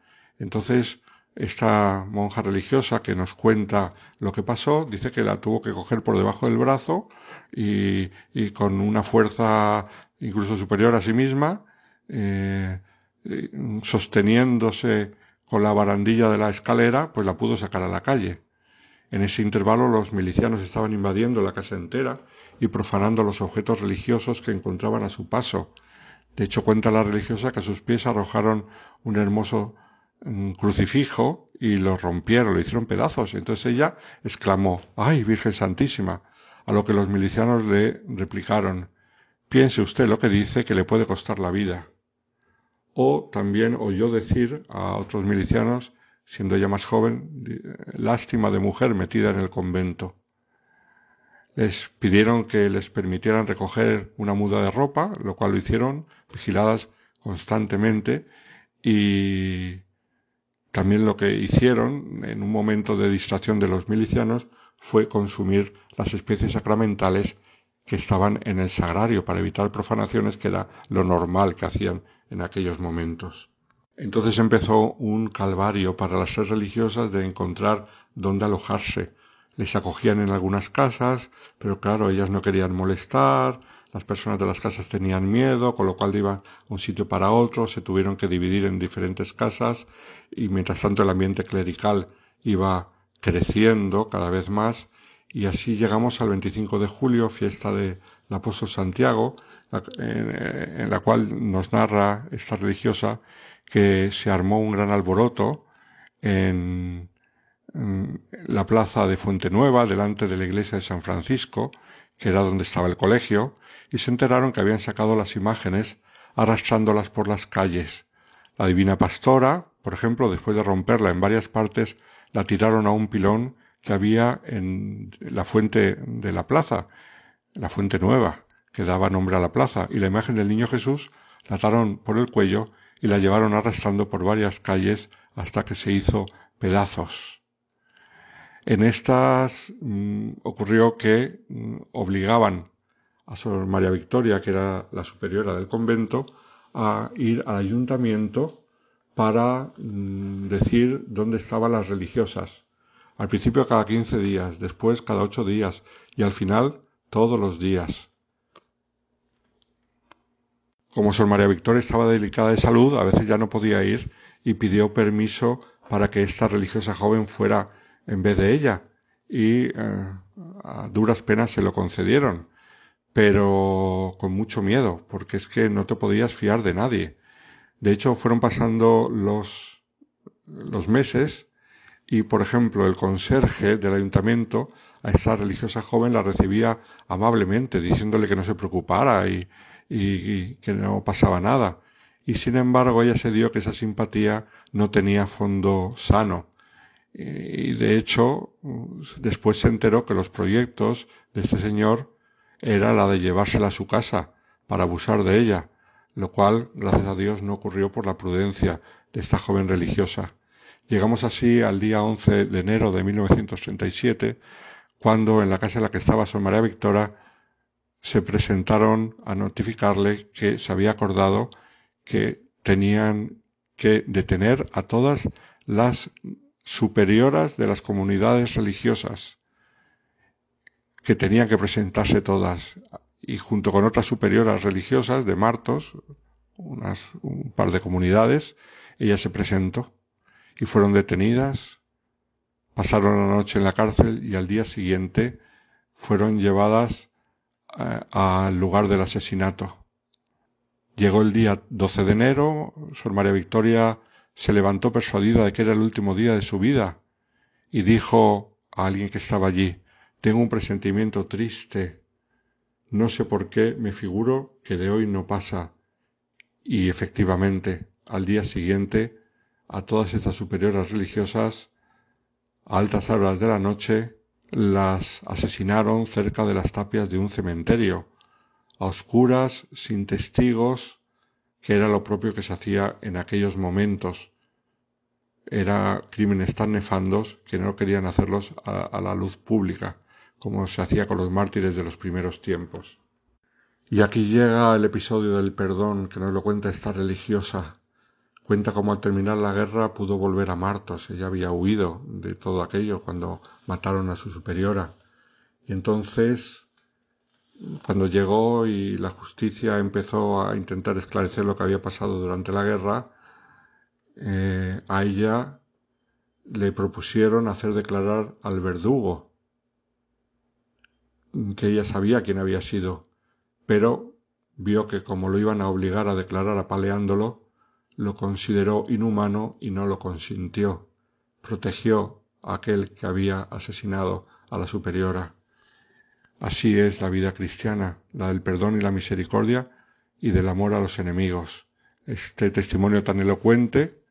S7: entonces, esta monja religiosa que nos cuenta lo que pasó, dice que la tuvo que coger por debajo del brazo y, con una fuerza incluso superior a sí misma, eh, sosteniéndose con la barandilla de la escalera, pues la pudo sacar a la calle. En ese intervalo los milicianos estaban invadiendo la casa entera y profanando los objetos religiosos que encontraban a su paso. De hecho, cuenta la religiosa que a sus pies arrojaron un hermoso un crucifijo y lo rompieron, lo hicieron pedazos. Entonces ella exclamó, ¡ay, Virgen Santísima! A lo que los milicianos le replicaron, piense usted lo que dice que le puede costar la vida. O también oyó decir a otros milicianos, siendo ella más joven, lástima de mujer metida en el convento. les pidieron que les permitieran recoger una muda de ropa, lo cual lo hicieron, vigiladas constantemente, y también lo que hicieron en un momento de distracción de los milicianos fue consumir las especies sacramentales que estaban en el sagrario para evitar profanaciones, que era lo normal que hacían en aquellos momentos. Entonces empezó un calvario para las tres religiosas de encontrar dónde alojarse. Les acogían en algunas casas, pero claro, ellas no querían molestar, las personas de las casas tenían miedo, con lo cual iban un sitio para otro, se tuvieron que dividir en diferentes casas y mientras tanto el ambiente clerical iba creciendo cada vez más y así llegamos al 25 de julio, fiesta del apóstol Santiago, en, la cual nos narra esta religiosa que se armó un gran alboroto en, en la plaza de Fuente Nueva, delante de la iglesia de San Francisco, que era donde estaba el colegio, y se enteraron que habían sacado las imágenes arrastrándolas por las calles. La divina pastora, por ejemplo, después de romperla en varias partes, la tiraron a un pilón que había en la fuente de la plaza, la fuente nueva, que daba nombre a la plaza, y la imagen del niño Jesús la ataron por el cuello y la llevaron arrastrando por varias calles hasta que se hizo pedazos. En estas mm, ocurrió que mm, obligaban a Sor María Victoria, que era la superiora del convento, a ir al ayuntamiento para mm, decir dónde estaban las religiosas. Al principio cada 15 días, después cada 8 días y al final todos los días. Como Sor María Victoria estaba delicada de salud, a veces ya no podía ir y pidió permiso para que esta religiosa joven fuera en vez de ella y eh, a duras penas se lo concedieron pero con mucho miedo, porque es que no te podías fiar de nadie. De hecho, fueron pasando los, los meses y, por ejemplo, el conserje del ayuntamiento a esta religiosa joven la recibía amablemente, diciéndole que no se preocupara y, y, que no pasaba nada. Y sin embargo, ella se dio que esa simpatía no tenía fondo sano. Y de hecho, después se enteró que los proyectos de este señor era la de llevársela a su casa para abusar de ella, lo cual, gracias a Dios, no ocurrió por la prudencia de esta joven religiosa. Llegamos así al día 11 de enero de 1937, cuando en la casa en la que estaba Sor María Victoria se presentaron a notificarle que se había acordado que tenían que detener a todas las superioras de las comunidades religiosas que tenían que presentarse todas y junto con otras superioras religiosas de Martos, unas, un par de comunidades, ella se presentó y fueron detenidas, pasaron la noche en la cárcel y al día siguiente fueron llevadas eh, al lugar del asesinato. Llegó el día 12 de enero, Sor María Victoria se levantó persuadida de que era el último día de su vida y dijo a alguien que estaba allí, tengo un presentimiento triste. No sé por qué me figuro que de hoy no pasa. Y efectivamente, al día siguiente, a todas estas superiores religiosas, a altas horas de la noche, las asesinaron cerca de las tapias de un cementerio, a oscuras, sin testigos, que era lo propio que se hacía en aquellos momentos. Era crímenes tan nefandos que no querían hacerlos a la luz pública como se hacía con los mártires de los primeros tiempos. Y aquí llega el episodio del perdón que nos lo cuenta esta religiosa. Cuenta cómo al terminar la guerra pudo volver a Martos. Ella había huido de todo aquello cuando mataron a su superiora. Y entonces, cuando llegó y la justicia empezó a intentar esclarecer lo que había pasado durante la guerra, eh, a ella le propusieron hacer declarar al verdugo que ella sabía quién había sido, pero vio que como lo iban a obligar a declarar apaleándolo, lo consideró inhumano y no lo consintió. Protegió a aquel que había asesinado a la superiora. Así es la vida cristiana, la del perdón y la misericordia y del amor a los enemigos. Este testimonio tan elocuente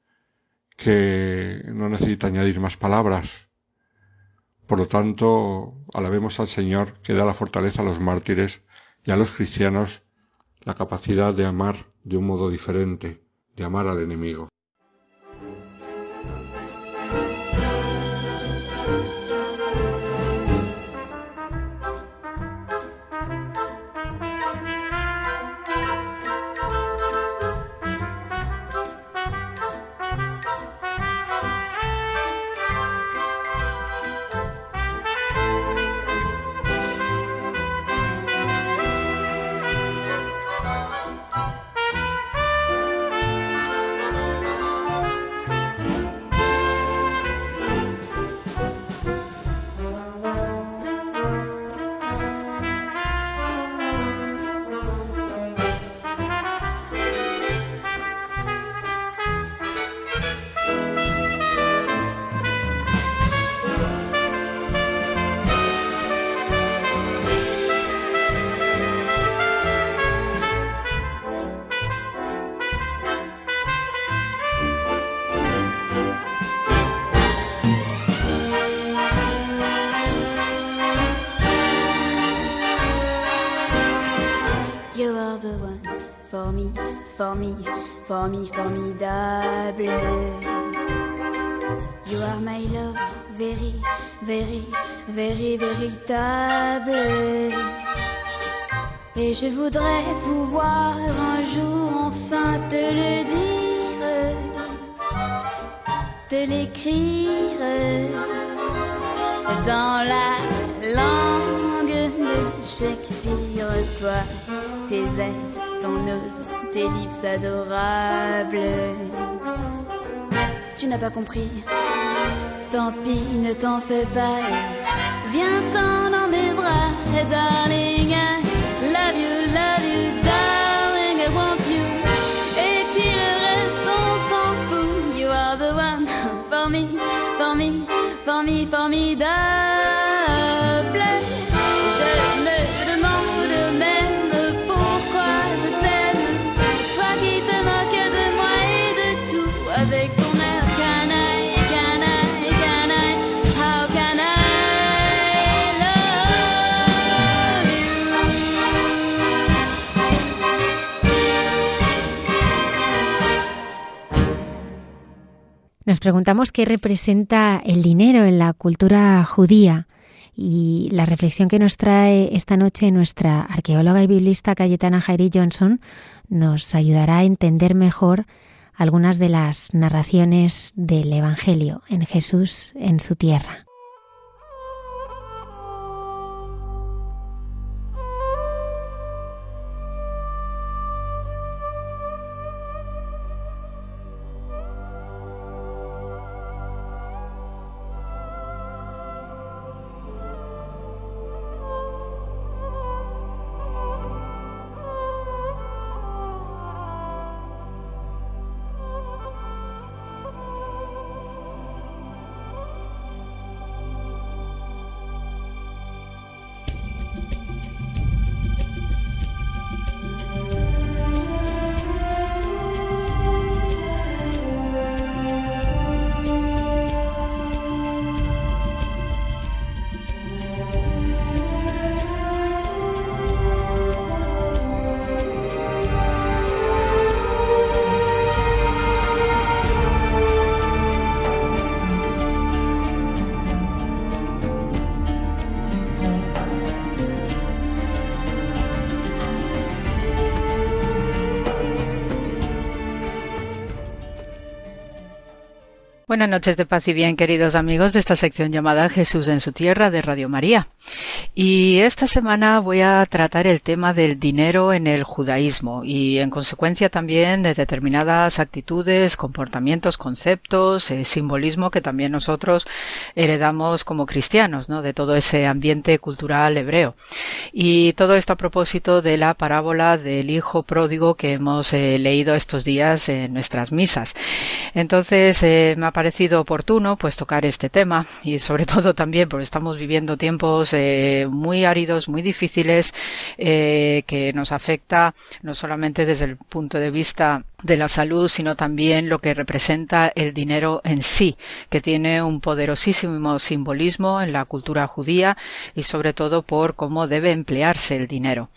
S7: que no necesita añadir más palabras
S8: Por lo tanto, alabemos al Señor que da la fortaleza a los mártires y a los cristianos la capacidad de amar de un modo diferente, de amar al enemigo. formi, formi, formidable. You are my love, very, very, very, véritable. Et
S9: je voudrais pouvoir un jour enfin te le dire, te l'écrire dans la langue de Shakespeare, toi, tes aises, ton ose tes lips. Tu n'as pas compris, tant pis, ne t'en fais pas, viens-t'en dans mes bras, darling. love you, love you, darling, I want you. Et puis le reste, on s'en fout. You are the one for me, for me, for me, formidable.
S1: Nos preguntamos qué representa el dinero en la cultura judía y la reflexión que nos trae esta noche nuestra arqueóloga y biblista Cayetana Jairi Johnson nos ayudará a entender mejor algunas de las narraciones del Evangelio en Jesús en su tierra.
S10: Buenas noches de paz y bien, queridos amigos de esta sección llamada Jesús en su tierra de Radio María. Y esta semana voy a tratar el tema del dinero en el judaísmo y en consecuencia también de determinadas actitudes, comportamientos, conceptos, eh, simbolismo que también nosotros heredamos como cristianos, ¿no? De todo ese ambiente cultural hebreo. Y todo esto a propósito de la parábola del hijo pródigo que hemos eh, leído estos días en nuestras misas. Entonces, eh, me ha parecido oportuno pues tocar este tema y sobre [laughs] todo también porque estamos viviendo tiempos eh, muy áridos, muy difíciles, eh, que nos afecta no solamente desde el punto de vista de la salud, sino también lo que representa el dinero en sí, que tiene un poderosísimo simbolismo en la cultura judía y sobre todo por cómo debe emplearse el dinero.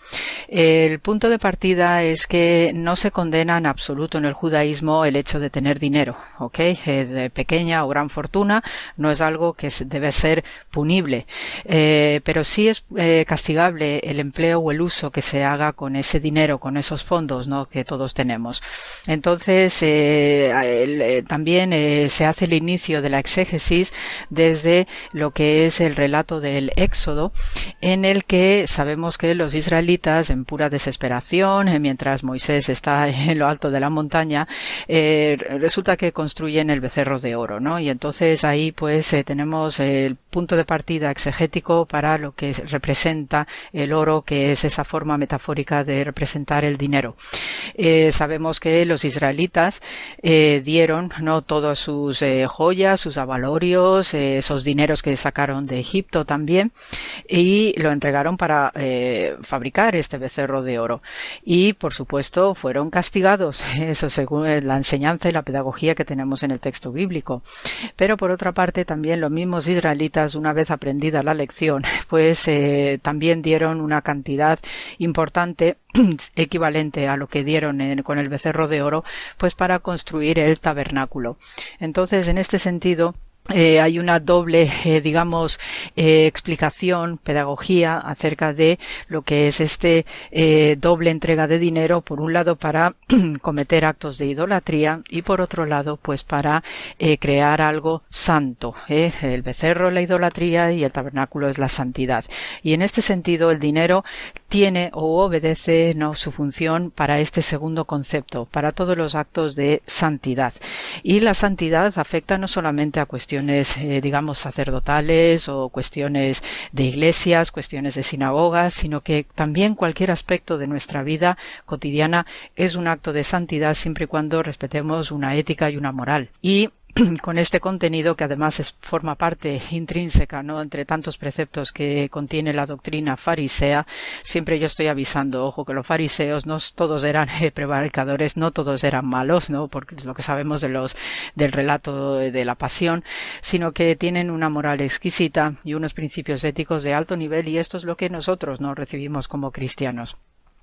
S10: El punto de partida es que no se condena en absoluto en el judaísmo el hecho de tener dinero, ¿ok? Eh, de pequeña o gran fortuna no es algo que debe ser punible, eh, pero sí es eh, castigable el empleo o el uso que se haga con ese dinero, con esos fondos, ¿no? Que todos tenemos. Entonces, eh, eh, también eh, se hace el inicio de la exégesis desde lo que es el relato del Éxodo, en el que sabemos que los israelitas, en pura desesperación, mientras Moisés está [laughs] en lo alto de la montaña, resulta que construyen el becerro de oro, ¿no? Y entonces ahí pues tenemos el punto de partida exegético para lo que representa el oro, que es esa forma metafórica de representar el dinero. sabemos que los israelitas eh, dieron no todas sus eh, joyas, sus avalorios, eh, esos dineros que sacaron de Egipto también y lo entregaron para fabricar este becerro de oro. Y por supuesto fueron castigados. [laughs] Eso según la enseñanza y la pedagogía que tenemos en el texto bíblico. Pero por otra parte también los mismos israelitas una vez aprendida la lección [laughs] pues también dieron una cantidad importante [clears throat] equivalente a lo que dieron con el becerro de oro, pues para construir el tabernáculo. Entonces, en este sentido, eh, hay una doble, eh, digamos, eh, explicación, pedagogía acerca de lo que es este doble entrega de dinero, por un lado para [clears throat] cometer actos de idolatría y por otro lado, pues para crear algo santo. El becerro es la idolatría y el tabernáculo es la santidad. Y en este sentido, el dinero tiene o obedece no su función para este segundo concepto, para todos los actos de santidad. Y la santidad afecta no solamente a cuestiones cuestiones, eh, digamos, sacerdotales o cuestiones de iglesias, cuestiones de sinagogas, sino que también cualquier aspecto de nuestra vida cotidiana es un acto de santidad siempre y cuando respetemos una ética y una moral. Y [clears throat] con este contenido que además es, forma parte [laughs] intrínseca, ¿no? Entre tantos preceptos que contiene la doctrina farisea, siempre yo estoy avisando, ojo, que los fariseos no todos eran [laughs] prevaricadores, no todos eran malos, ¿no? Porque es lo que sabemos de los, del relato de la pasión, sino que tienen una moral exquisita y unos principios éticos de alto nivel y esto es lo que nosotros no recibimos como cristianos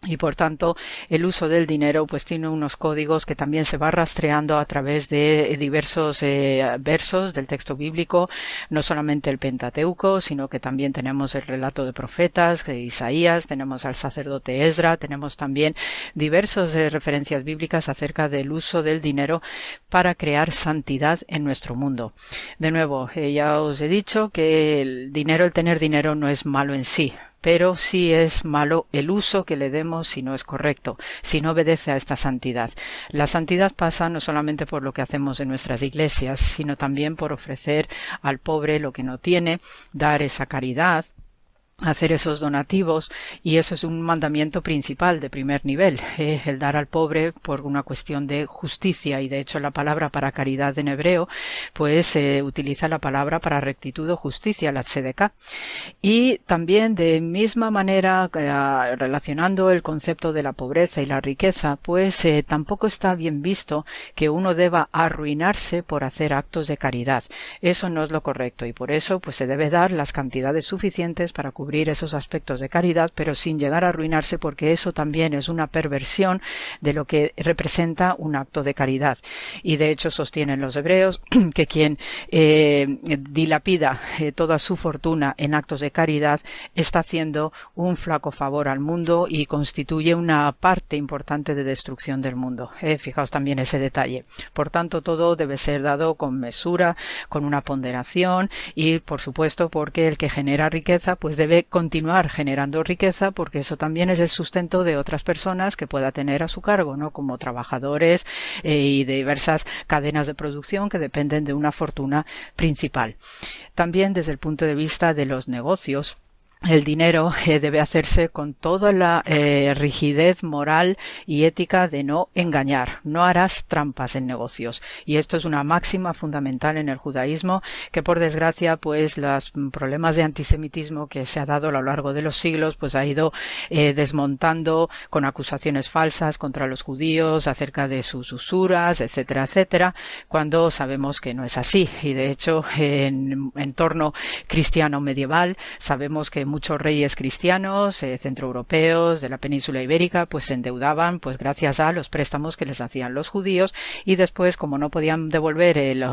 S10: y por tanto el uso del dinero pues tiene unos códigos que también se va rastreando a través de diversos eh, versos del texto bíblico no solamente el Pentateuco sino que también tenemos el relato de profetas de Isaías tenemos al sacerdote Esdra tenemos también diversas eh, referencias bíblicas acerca del uso del dinero para crear santidad en nuestro mundo. De nuevo eh, ya os he dicho que el dinero el tener dinero no es malo en sí pero sí es malo el uso que le demos si no es correcto, si no obedece a esta santidad. La santidad pasa no solamente por lo que hacemos en nuestras iglesias, sino también por ofrecer al pobre lo que no tiene, dar esa caridad, hacer esos donativos y eso es un mandamiento principal de primer nivel, eh, el dar al pobre por una cuestión de justicia y de hecho la palabra para caridad en hebreo pues se utiliza la palabra para rectitud o justicia, la tzedekah. Y también de misma manera eh, relacionando el concepto de la pobreza y la riqueza pues eh, tampoco está bien visto que uno deba arruinarse por hacer actos de caridad. Eso no es lo correcto y por eso pues se debe dar las cantidades suficientes para cubrir esos aspectos de caridad, pero sin llegar a arruinarse porque eso también es una perversión de lo que representa un acto de caridad. Y de hecho sostienen los hebreos [clears throat] que quien eh, dilapida eh, toda su fortuna en actos de caridad está haciendo un flaco favor al mundo y constituye una parte importante de destrucción del mundo. Eh, fijaos también ese detalle. Por tanto, todo debe ser dado con mesura, con una ponderación y, por supuesto, porque el que genera riqueza pues debe continuar generando riqueza porque eso también es el sustento de otras personas que pueda tener a su cargo, ¿no? Como trabajadores eh, y diversas cadenas de producción que dependen de una fortuna principal. También desde el punto de vista de los negocios, el dinero eh, debe hacerse con toda la eh, rigidez moral y ética de no engañar. No harás trampas en negocios. Y esto es una máxima fundamental en el judaísmo que por desgracia pues los problemas de antisemitismo que se ha dado a lo largo de los siglos pues ha ido eh, desmontando con acusaciones falsas contra los judíos acerca de sus usuras, etcétera, etcétera, cuando sabemos que no es así. Y de hecho en entorno cristiano medieval sabemos que muchos reyes cristianos eh, centroeuropeos de la península ibérica pues se endeudaban pues gracias a los préstamos que les hacían los judíos y después como no podían devolver [laughs] el,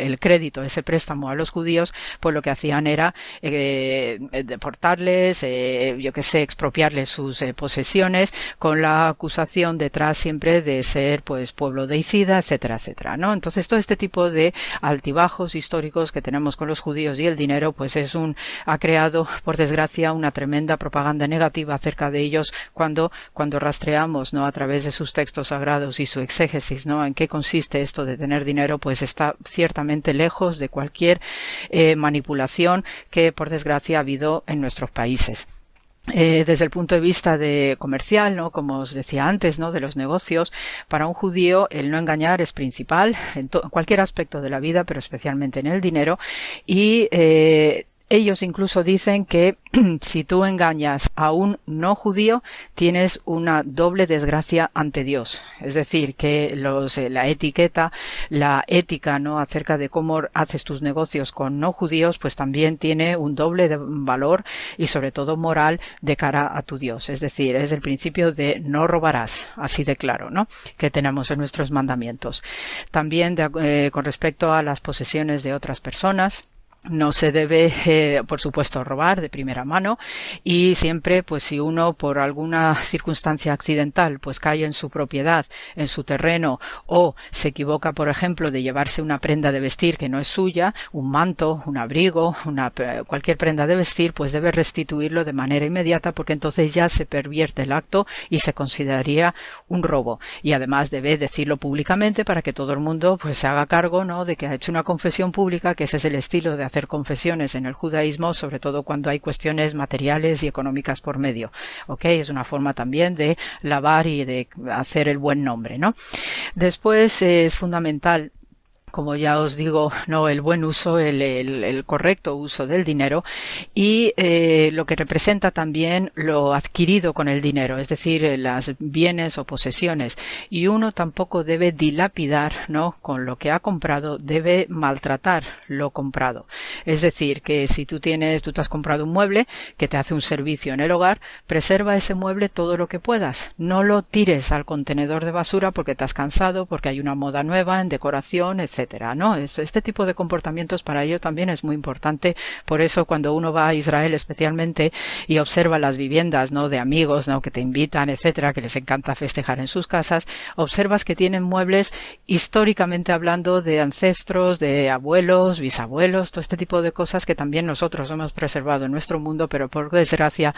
S10: el, crédito ese préstamo a los judíos pues lo que hacían era eh, deportarles eh, yo que sé expropiarles sus eh, posesiones con la acusación detrás siempre de ser pues pueblo deicida etcétera etcétera no entonces todo este tipo de altibajos históricos que tenemos con los judíos y el dinero pues es un ha creado por desgracia desgracia, una tremenda propaganda negativa acerca de ellos cuando, cuando rastreamos, ¿no? A través de sus textos sagrados y su exégesis, ¿no? En qué consiste esto de tener dinero, pues está ciertamente lejos de cualquier eh, manipulación que, por desgracia, ha habido en nuestros países. Eh, desde el punto de vista de comercial, ¿no? Como os decía antes, ¿no? De los negocios, para un judío el no engañar es principal en, cualquier aspecto de la vida, pero especialmente en el dinero. Y eh, ellos incluso dicen que [clears throat] si tú engañas a un no judío, tienes una doble desgracia ante Dios. Es decir, que los, eh, la etiqueta, la ética, ¿no? Acerca de cómo haces tus negocios con no judíos, pues también tiene un doble de valor y sobre todo moral de cara a tu Dios. Es decir, es el principio de no robarás, así de claro, ¿no? Que tenemos en nuestros mandamientos. También eh, con respecto a las posesiones de otras personas, no se debe, eh, por supuesto, robar de primera mano y siempre, pues si uno por alguna circunstancia accidental, pues cae en su propiedad, en su terreno o se equivoca, por ejemplo, de llevarse una prenda de vestir que no es suya, un manto, un abrigo, una, cualquier prenda de vestir, pues debe restituirlo de manera inmediata porque entonces ya se pervierte el acto y se consideraría un robo. Y además debe decirlo públicamente para que todo el mundo pues se haga cargo, ¿no? De que ha hecho una confesión pública, que ese es el estilo de hacer confesiones en el judaísmo, sobre todo cuando hay cuestiones materiales y económicas por medio. ¿Ok? Es una forma también de lavar y de hacer el buen nombre, ¿no? Después es fundamental como ya os digo, [laughs] no el buen uso, el, el, correcto uso del dinero y eh, lo que representa también lo adquirido con el dinero, es decir, eh, las bienes o posesiones. Y uno tampoco debe dilapidar, ¿no? Con lo que ha comprado, debe maltratar lo comprado. Es decir, que si tú tienes, tú te has comprado un mueble que te hace un servicio en el hogar, preserva ese mueble todo lo que puedas. No lo tires al contenedor de basura porque te has cansado, porque hay una moda nueva en decoración, etc ¿no? este tipo de comportamientos para ello también es muy importante. Por eso cuando uno va a Israel especialmente y observa las viviendas, ¿no? De amigos, ¿no? Que te invitan, etcétera, que les encanta festejar en sus casas, observas que tienen muebles históricamente hablando de ancestros, de abuelos, bisabuelos, todo este tipo de cosas que también nosotros hemos preservado en nuestro mundo, pero por desgracia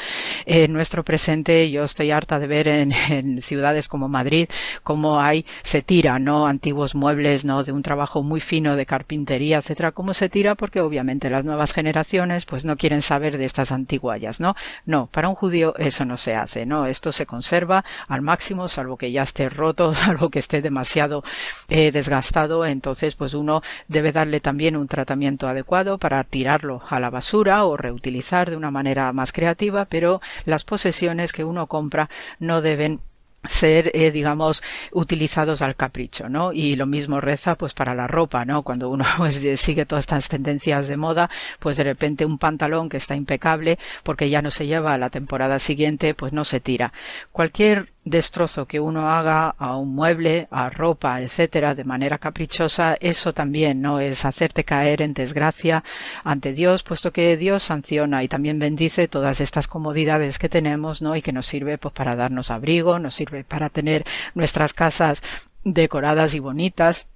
S10: en nuestro presente yo estoy harta de ver en, [laughs] en ciudades como Madrid cómo hay, se tira, ¿no? Antiguos muebles, ¿no? De un trabajo muy fino de carpintería, etcétera, cómo se tira porque obviamente las nuevas generaciones pues no quieren saber de estas antiguallas, ¿no? No, para un judío eso no se hace, ¿no? Esto se conserva al máximo, salvo que ya esté roto, [laughs] salvo que esté demasiado eh, desgastado, entonces pues uno debe darle también un tratamiento adecuado para tirarlo a la basura o reutilizar de una manera más creativa, pero las posesiones que uno compra no deben ser, eh, digamos, utilizados al capricho, ¿no? Y lo mismo reza, pues, para la ropa, ¿no? Cuando uno [laughs] pues, sigue todas estas tendencias de moda, pues de repente un pantalón que está impecable, porque ya no se lleva a la temporada siguiente, pues no se tira. Cualquier destrozo que uno haga a un mueble, a ropa, etcétera, de manera caprichosa, eso también no es hacerte caer en desgracia ante Dios, puesto que Dios sanciona y también bendice todas estas comodidades que tenemos, ¿no? Y que nos sirve pues para darnos abrigo, nos sirve para tener nuestras casas decoradas y bonitas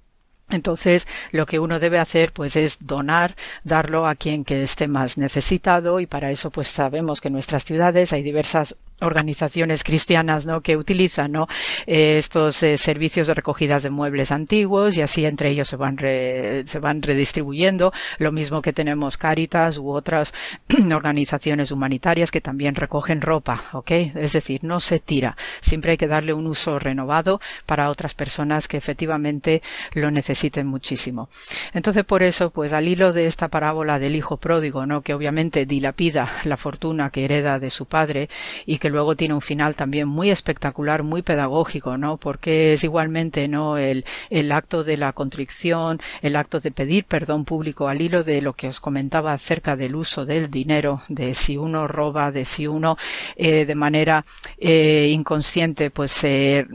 S10: entonces, lo que uno debe hacer, pues, es donar, darlo a quien que esté más necesitado, y para eso, pues, sabemos que en nuestras ciudades hay diversas organizaciones cristianas ¿no? que utilizan ¿no? Eh, estos eh, servicios de recogidas de muebles antiguos y así entre ellos se van, se van redistribuyendo. Lo mismo que tenemos Caritas u otras [clears throat] organizaciones humanitarias que también recogen ropa. ¿ok? Es decir, no se tira. Siempre hay que darle un uso renovado para otras personas que efectivamente lo necesiten muchísimo. Entonces, por eso, pues al hilo de esta parábola del hijo pródigo, ¿no? que obviamente dilapida la fortuna que hereda de su padre y que luego tiene un final también muy espectacular, muy pedagógico, ¿no? Porque es igualmente, ¿no? El, el acto de la contrición, el acto de pedir perdón público al hilo de lo que os comentaba acerca del uso del dinero, de si uno roba, de si uno eh, de manera eh, inconsciente, pues eh,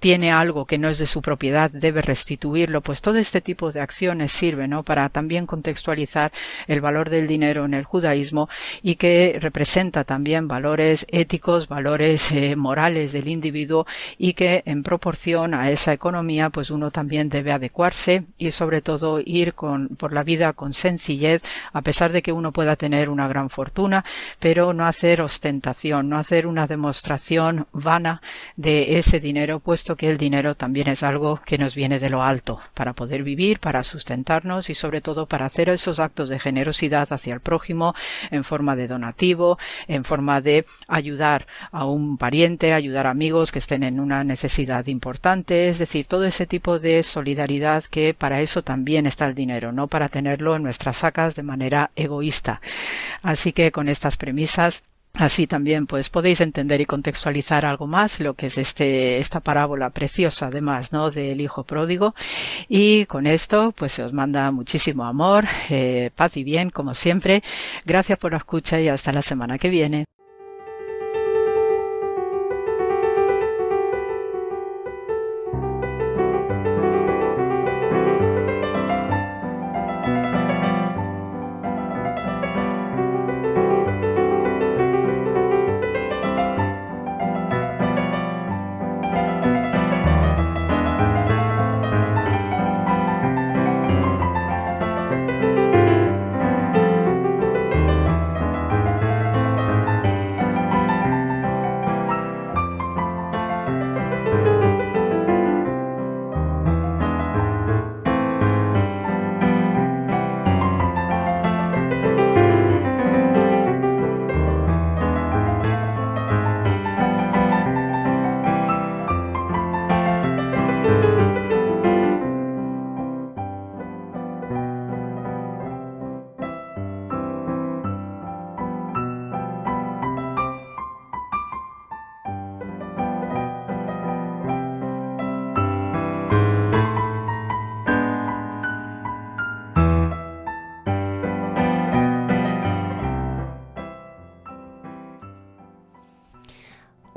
S10: tiene algo que no es de su propiedad, debe restituirlo, pues todo este tipo de acciones sirve, ¿no? Para también contextualizar el valor del dinero en el judaísmo y que representa también valores éticos valores eh, morales del individuo y que en proporción a esa economía pues uno también debe adecuarse y sobre todo ir con, por la vida con sencillez a pesar de que uno pueda tener una gran fortuna pero no hacer ostentación no hacer una demostración vana de ese dinero puesto que el dinero también es algo que nos viene de lo alto para poder vivir para sustentarnos y sobre todo para hacer esos actos de generosidad hacia el prójimo en forma de donativo en forma de ayudar a un pariente, ayudar a amigos que estén en una necesidad importante, es decir, todo ese tipo de solidaridad que para eso también está el dinero, no para tenerlo en nuestras sacas de manera egoísta. Así que con estas premisas Así también pues podéis entender y contextualizar algo más lo que es este, esta parábola preciosa además, ¿no? Del hijo pródigo. Y con esto pues se os manda muchísimo amor, eh, paz y bien como siempre. Gracias por la escucha y hasta la semana que viene.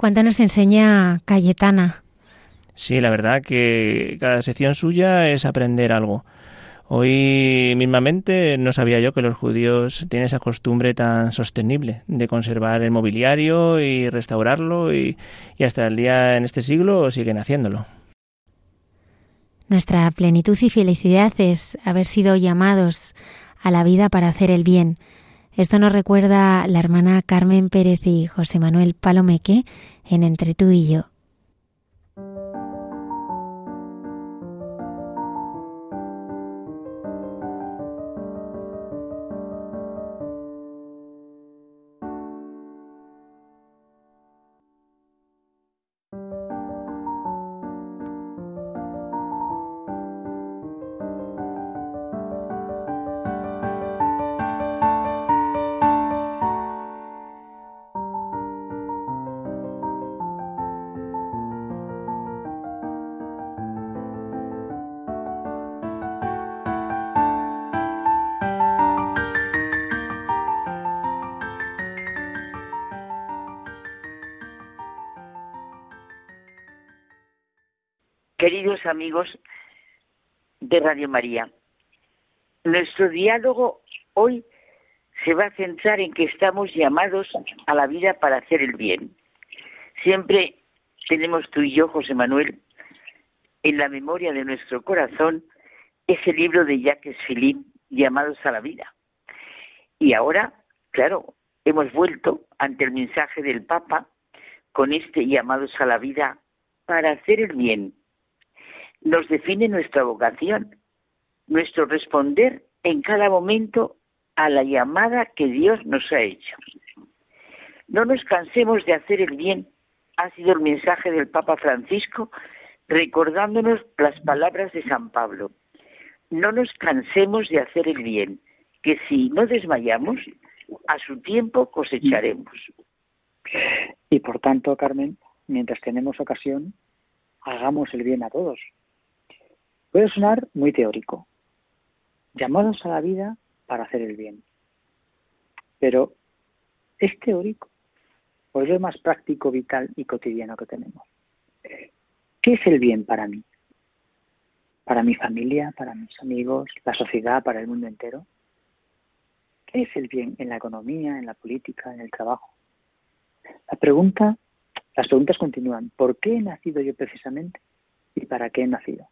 S1: ¿Cuánto nos enseña Cayetana?
S5: Sí, la verdad que cada sección suya es aprender algo. Hoy mismamente no sabía yo que los judíos tienen esa costumbre tan sostenible de conservar el mobiliario y restaurarlo y, y hasta el día en este siglo siguen haciéndolo.
S1: Nuestra plenitud y felicidad es haber sido llamados a la vida para hacer el bien. Esto nos recuerda la hermana Carmen Pérez y José Manuel Palomeque en Entre tú y yo.
S11: Amigos de Radio María, nuestro diálogo hoy se va a centrar en que estamos llamados a la vida para hacer el bien. Siempre tenemos tú y yo, José Manuel, en la memoria de nuestro corazón ese libro de Jacques Philippe, Llamados a la vida. Y ahora, claro, hemos vuelto ante el mensaje del Papa con este llamados a la vida para hacer el bien. Nos define nuestra vocación, nuestro responder en cada momento a la llamada que Dios nos ha hecho. No nos cansemos de hacer el bien, ha sido el mensaje del Papa Francisco, recordándonos las palabras de San Pablo. No nos cansemos de hacer el bien, que si no desmayamos, a su tiempo cosecharemos.
S12: Y por tanto, Carmen, mientras tenemos ocasión, hagamos el bien a todos. Puede sonar muy teórico. Llamados a la vida para hacer el bien. Pero es teórico. O es lo más práctico, vital y cotidiano que tenemos. ¿Qué es el bien para mí? Para mi familia, para mis amigos, la sociedad, para el mundo entero. ¿Qué es el bien en la economía, en la política, en el trabajo? La pregunta, las preguntas continúan. ¿Por qué he nacido yo precisamente? ¿Y para qué he nacido?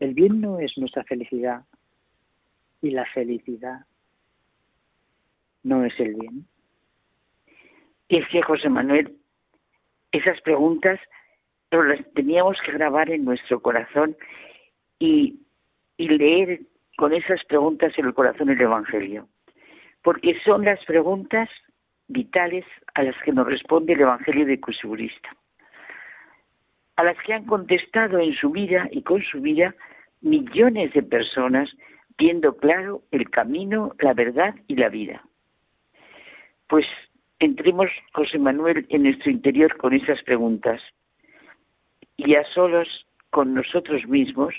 S12: El bien no es nuestra felicidad y la felicidad no es el bien.
S11: Y es que, José Manuel, esas preguntas las teníamos que grabar en nuestro corazón y, y leer con esas preguntas en el corazón el Evangelio, porque son las preguntas vitales a las que nos responde el Evangelio de Cusigurista, a las que han contestado en su vida y con su vida millones de personas viendo claro el camino, la verdad y la vida. Pues entremos, José Manuel, en nuestro interior con esas preguntas y a solos con nosotros mismos,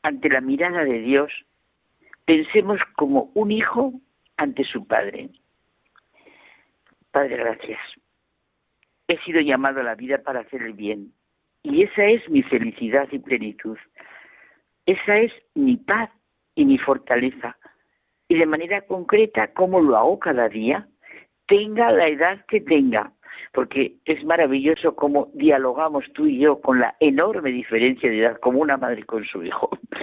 S11: ante la mirada de Dios, pensemos como un hijo ante su Padre. Padre, gracias. He sido llamado a la vida para hacer el bien y esa es mi felicidad y plenitud. Esa es mi paz y mi fortaleza. Y de manera concreta, ¿cómo lo hago cada día? Tenga la edad que tenga, porque es maravilloso cómo dialogamos tú y yo con la enorme diferencia de edad, como una madre con su hijo. [laughs]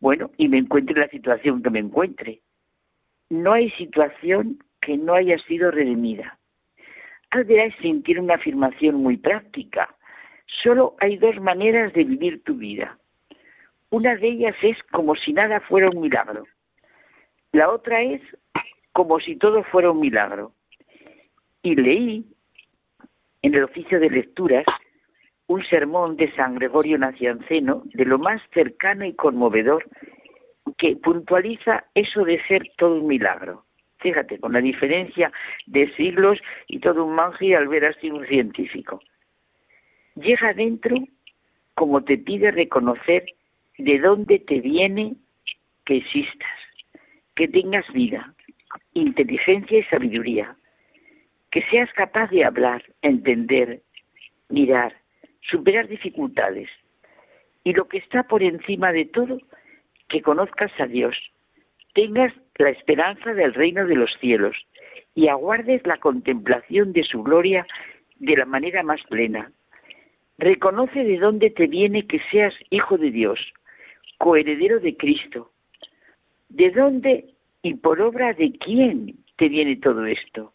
S11: Bueno, y me encuentre en la situación que me encuentre. No hay situación que no haya sido redimida. Al sentir una afirmación muy práctica. Solo hay dos maneras de vivir tu vida. Una de ellas es como si nada fuera un milagro. La otra es como si todo fuera un milagro. Y leí en el oficio de lecturas un sermón de San Gregorio Nacianceno, de lo más cercano y conmovedor, que puntualiza eso de ser todo un milagro. Fíjate, con la diferencia de siglos y todo un manje al ver así un científico. Llega dentro como te pide reconocer de dónde te viene que existas, que tengas vida, inteligencia y sabiduría, que seas capaz de hablar, entender, mirar, superar dificultades. Y lo que está por encima de todo, que conozcas a Dios, tengas la esperanza del reino de los cielos y aguardes la contemplación de su gloria de la manera más plena. Reconoce de dónde te viene que seas hijo de Dios, coheredero de Cristo. ¿De dónde y por obra de quién te viene todo esto?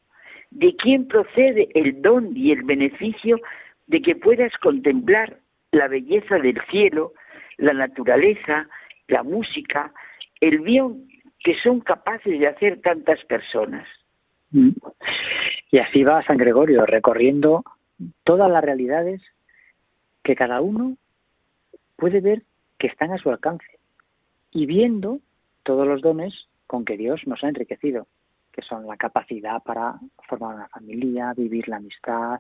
S11: ¿De quién procede el don y el beneficio de que puedas contemplar la belleza del cielo, la naturaleza, la música, el bien que son capaces de hacer tantas personas?
S12: Mm. Y así va San Gregorio, recorriendo todas las realidades que cada uno puede ver que están a su alcance y viendo todos los dones con que Dios nos ha enriquecido, que son la capacidad para formar una familia, vivir la amistad,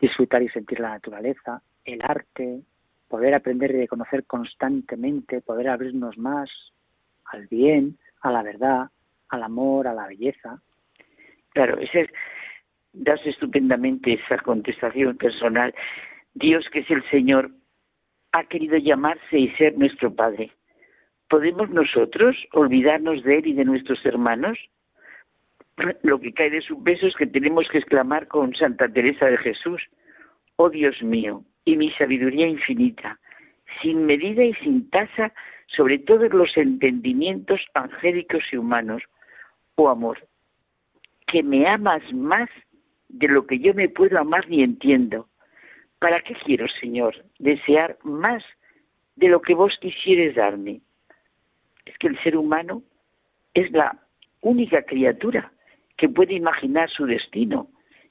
S12: disfrutar y sentir la naturaleza, el arte, poder aprender y conocer constantemente, poder abrirnos más al bien, a la verdad, al amor, a la belleza.
S11: Claro, ese es, das estupendamente esa contestación personal. Dios, que es el Señor, ha querido llamarse y ser nuestro Padre. ¿Podemos nosotros olvidarnos de Él y de nuestros hermanos? Lo que cae de su peso es que tenemos que exclamar con Santa Teresa de Jesús, oh Dios mío, y mi sabiduría infinita, sin medida y sin tasa sobre todos los entendimientos angélicos y humanos, oh amor, que me amas más de lo que yo me puedo amar ni entiendo. ¿Para qué quiero, Señor, desear más de lo que vos quisieres darme? Es que el ser humano es la única criatura que puede imaginar su destino,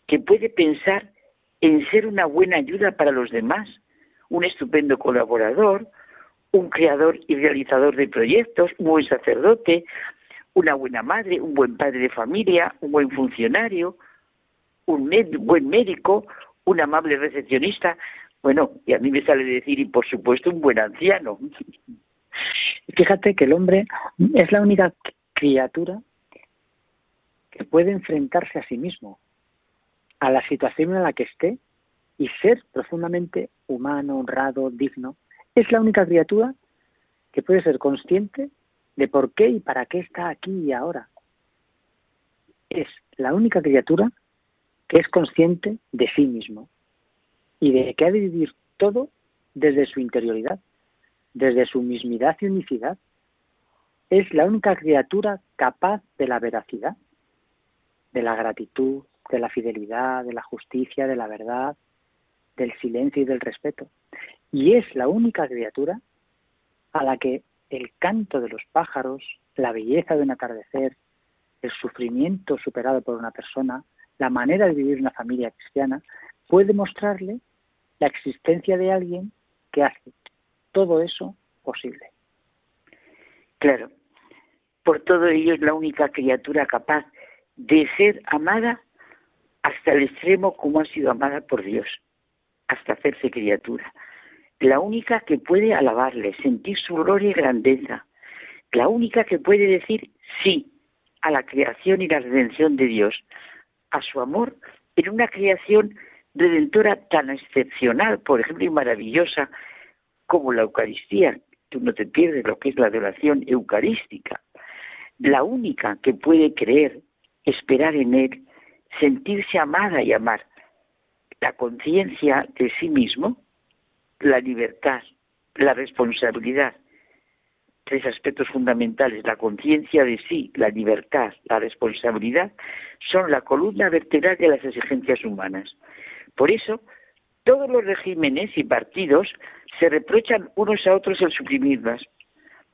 S11: que puede pensar en ser una buena ayuda para los demás, un estupendo colaborador, un creador y realizador de proyectos, un buen sacerdote, una buena madre, un buen padre de familia, un buen funcionario, un buen médico, un amable recepcionista, bueno, y a mí me sale decir, y por supuesto, un buen anciano. [laughs]
S12: Fíjate que el hombre es la única criatura que puede enfrentarse a sí mismo, a la situación en la que esté y ser profundamente humano, honrado, digno. Es la única criatura que puede ser consciente de por qué y para qué está aquí y ahora. Es la única criatura que es consciente de sí mismo y de que ha de vivir todo desde su interioridad, desde su mismidad y unicidad. Es la única criatura capaz de la veracidad, de la gratitud, de la fidelidad, de la justicia, de la verdad, del silencio y del respeto. Y es la única criatura a la que el canto de los pájaros, la belleza de un atardecer, el sufrimiento superado por una persona, la manera de vivir una familia cristiana, puede mostrarle la existencia de alguien que hace todo eso posible.
S11: Claro, por todo ello es la única criatura capaz de ser amada hasta el extremo como ha sido amada por Dios, hasta hacerse criatura. La única que puede alabarle, sentir su gloria y grandeza. La única que puede decir sí a la creación y la redención de Dios, a su amor en una creación redentora tan excepcional, por ejemplo, y maravillosa como la Eucaristía. Tú no te pierdes lo que es la adoración eucarística. La única que puede creer, esperar en Él, sentirse amada y amar. La conciencia de sí mismo, la libertad, la responsabilidad, tres aspectos fundamentales, la conciencia de sí, la libertad, la responsabilidad, son la columna vertebral de las exigencias humanas. Por eso, todos los regímenes y partidos se reprochan unos a otros el suprimirlas.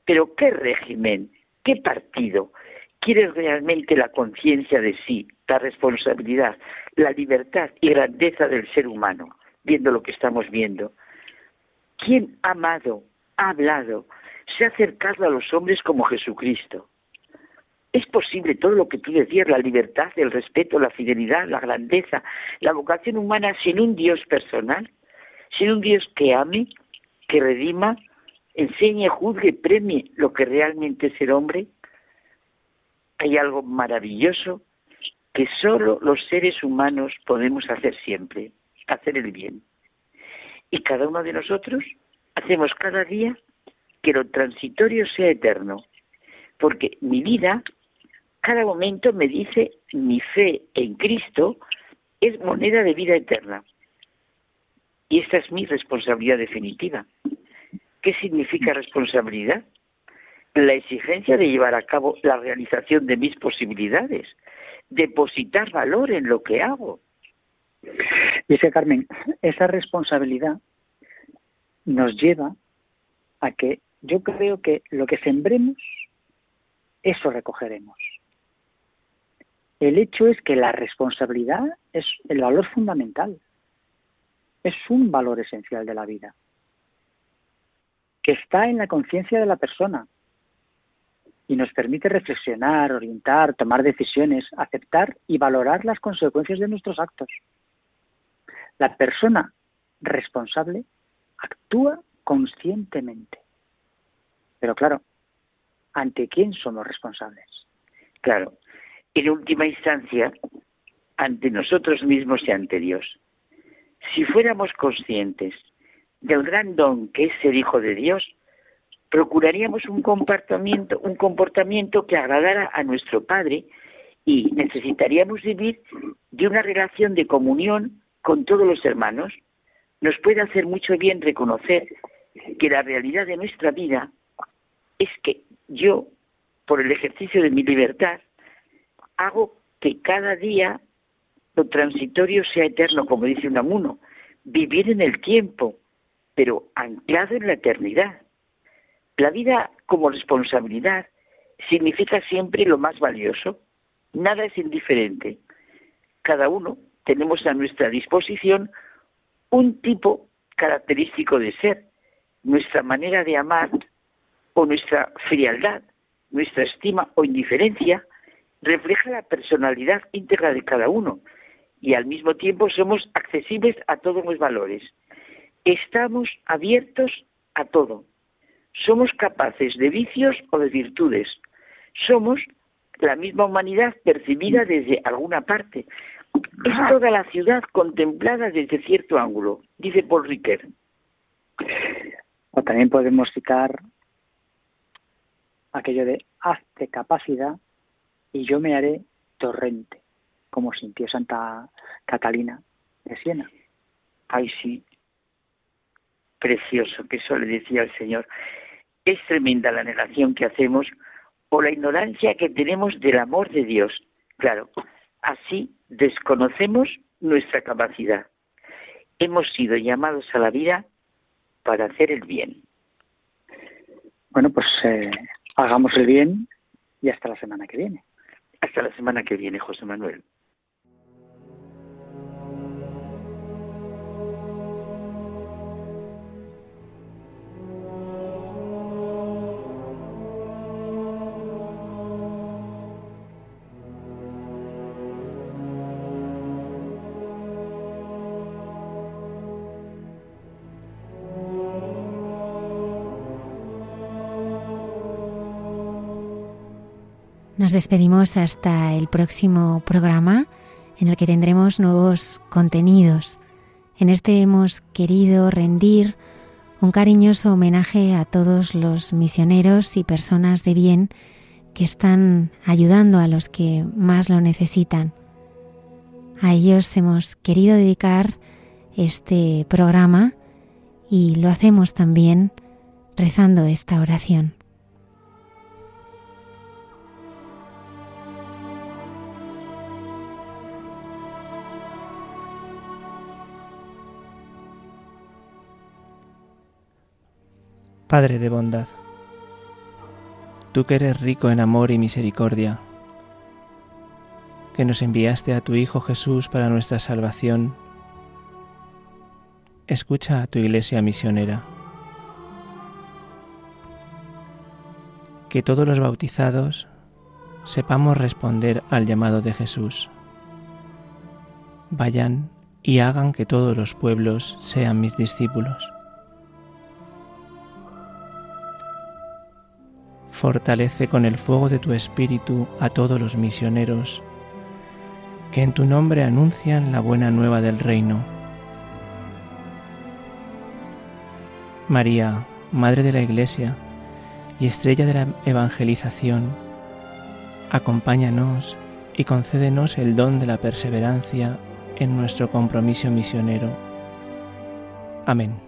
S11: Pero ¿qué régimen, qué partido quiere realmente la conciencia de sí, la responsabilidad, la libertad y grandeza del ser humano, viendo lo que estamos viendo? ¿Quién ha amado, ha hablado, se ha acercado a los hombres como Jesucristo? Es posible todo lo que tú decías, la libertad, el respeto, la fidelidad, la grandeza, la vocación humana sin un Dios personal, sin un Dios que ame, que redima, enseñe, juzgue, premie lo que realmente es el hombre. Hay algo maravilloso que solo los seres humanos podemos hacer siempre, hacer el bien. Y cada uno de nosotros hacemos cada día que lo transitorio sea eterno, porque mi vida cada momento me dice mi fe en Cristo es moneda de vida eterna. Y esta es mi responsabilidad definitiva. ¿Qué significa responsabilidad? La exigencia de llevar a cabo la realización de mis posibilidades, depositar valor en lo que hago.
S12: Dice Carmen, esa responsabilidad nos lleva a que yo creo que lo que sembremos, eso recogeremos. El hecho es que la responsabilidad es el valor fundamental, es un valor esencial de la vida, que está en la conciencia de la persona y nos permite reflexionar, orientar, tomar decisiones, aceptar y valorar las consecuencias de nuestros actos. La persona responsable actúa conscientemente. Pero claro, ¿ante quién somos responsables?
S11: Claro, en última instancia, ante nosotros mismos y ante Dios. Si fuéramos conscientes del gran don que es ser hijo de Dios, procuraríamos un comportamiento, un comportamiento que agradara a nuestro Padre y necesitaríamos vivir de una relación de comunión con todos los hermanos. Nos puede hacer mucho bien reconocer que la realidad de nuestra vida es que yo, por el ejercicio de mi libertad, hago que cada día lo transitorio sea eterno, como dice Unamuno, vivir en el tiempo, pero anclado en la eternidad. La vida como responsabilidad significa siempre lo más valioso. Nada es indiferente. Cada uno tenemos a nuestra disposición un tipo característico de ser, nuestra manera de amar o nuestra frialdad, nuestra estima o indiferencia refleja la personalidad íntegra de cada uno y al mismo tiempo somos accesibles a todos los valores. Estamos abiertos a todo. Somos capaces de vicios o de virtudes. Somos la misma humanidad percibida desde alguna parte. Es toda la ciudad contemplada desde cierto ángulo, dice Paul Ricoeur.
S12: O también podemos citar aquello de hazte capacidad y yo me haré torrente, como sintió Santa Catalina de Siena.
S11: Ay, sí, precioso, que eso le decía al Señor. Es tremenda la negación que hacemos o la ignorancia que tenemos del amor de Dios. Claro, así desconocemos nuestra capacidad. Hemos sido llamados a la vida para hacer el bien.
S12: Bueno, pues eh, hagamos el bien y hasta la semana que viene.
S11: Hasta la semana que viene, José Manuel.
S1: Nos despedimos hasta el próximo programa en el que tendremos nuevos contenidos. En este hemos querido rendir un cariñoso homenaje a todos los misioneros y personas de bien que están ayudando a los que más lo necesitan. A ellos hemos querido dedicar este programa y lo hacemos también rezando esta oración.
S5: Padre de bondad, tú que eres rico en amor y misericordia, que nos enviaste a tu Hijo Jesús para nuestra salvación, escucha a tu iglesia misionera. Que todos los bautizados sepamos responder al llamado de Jesús. Vayan y hagan que todos los pueblos sean mis discípulos. Fortalece con el fuego de tu espíritu a todos los misioneros que en tu nombre anuncian la buena nueva del reino. María, Madre de la Iglesia y estrella de la evangelización, acompáñanos y concédenos el don de la perseverancia en nuestro compromiso misionero. Amén.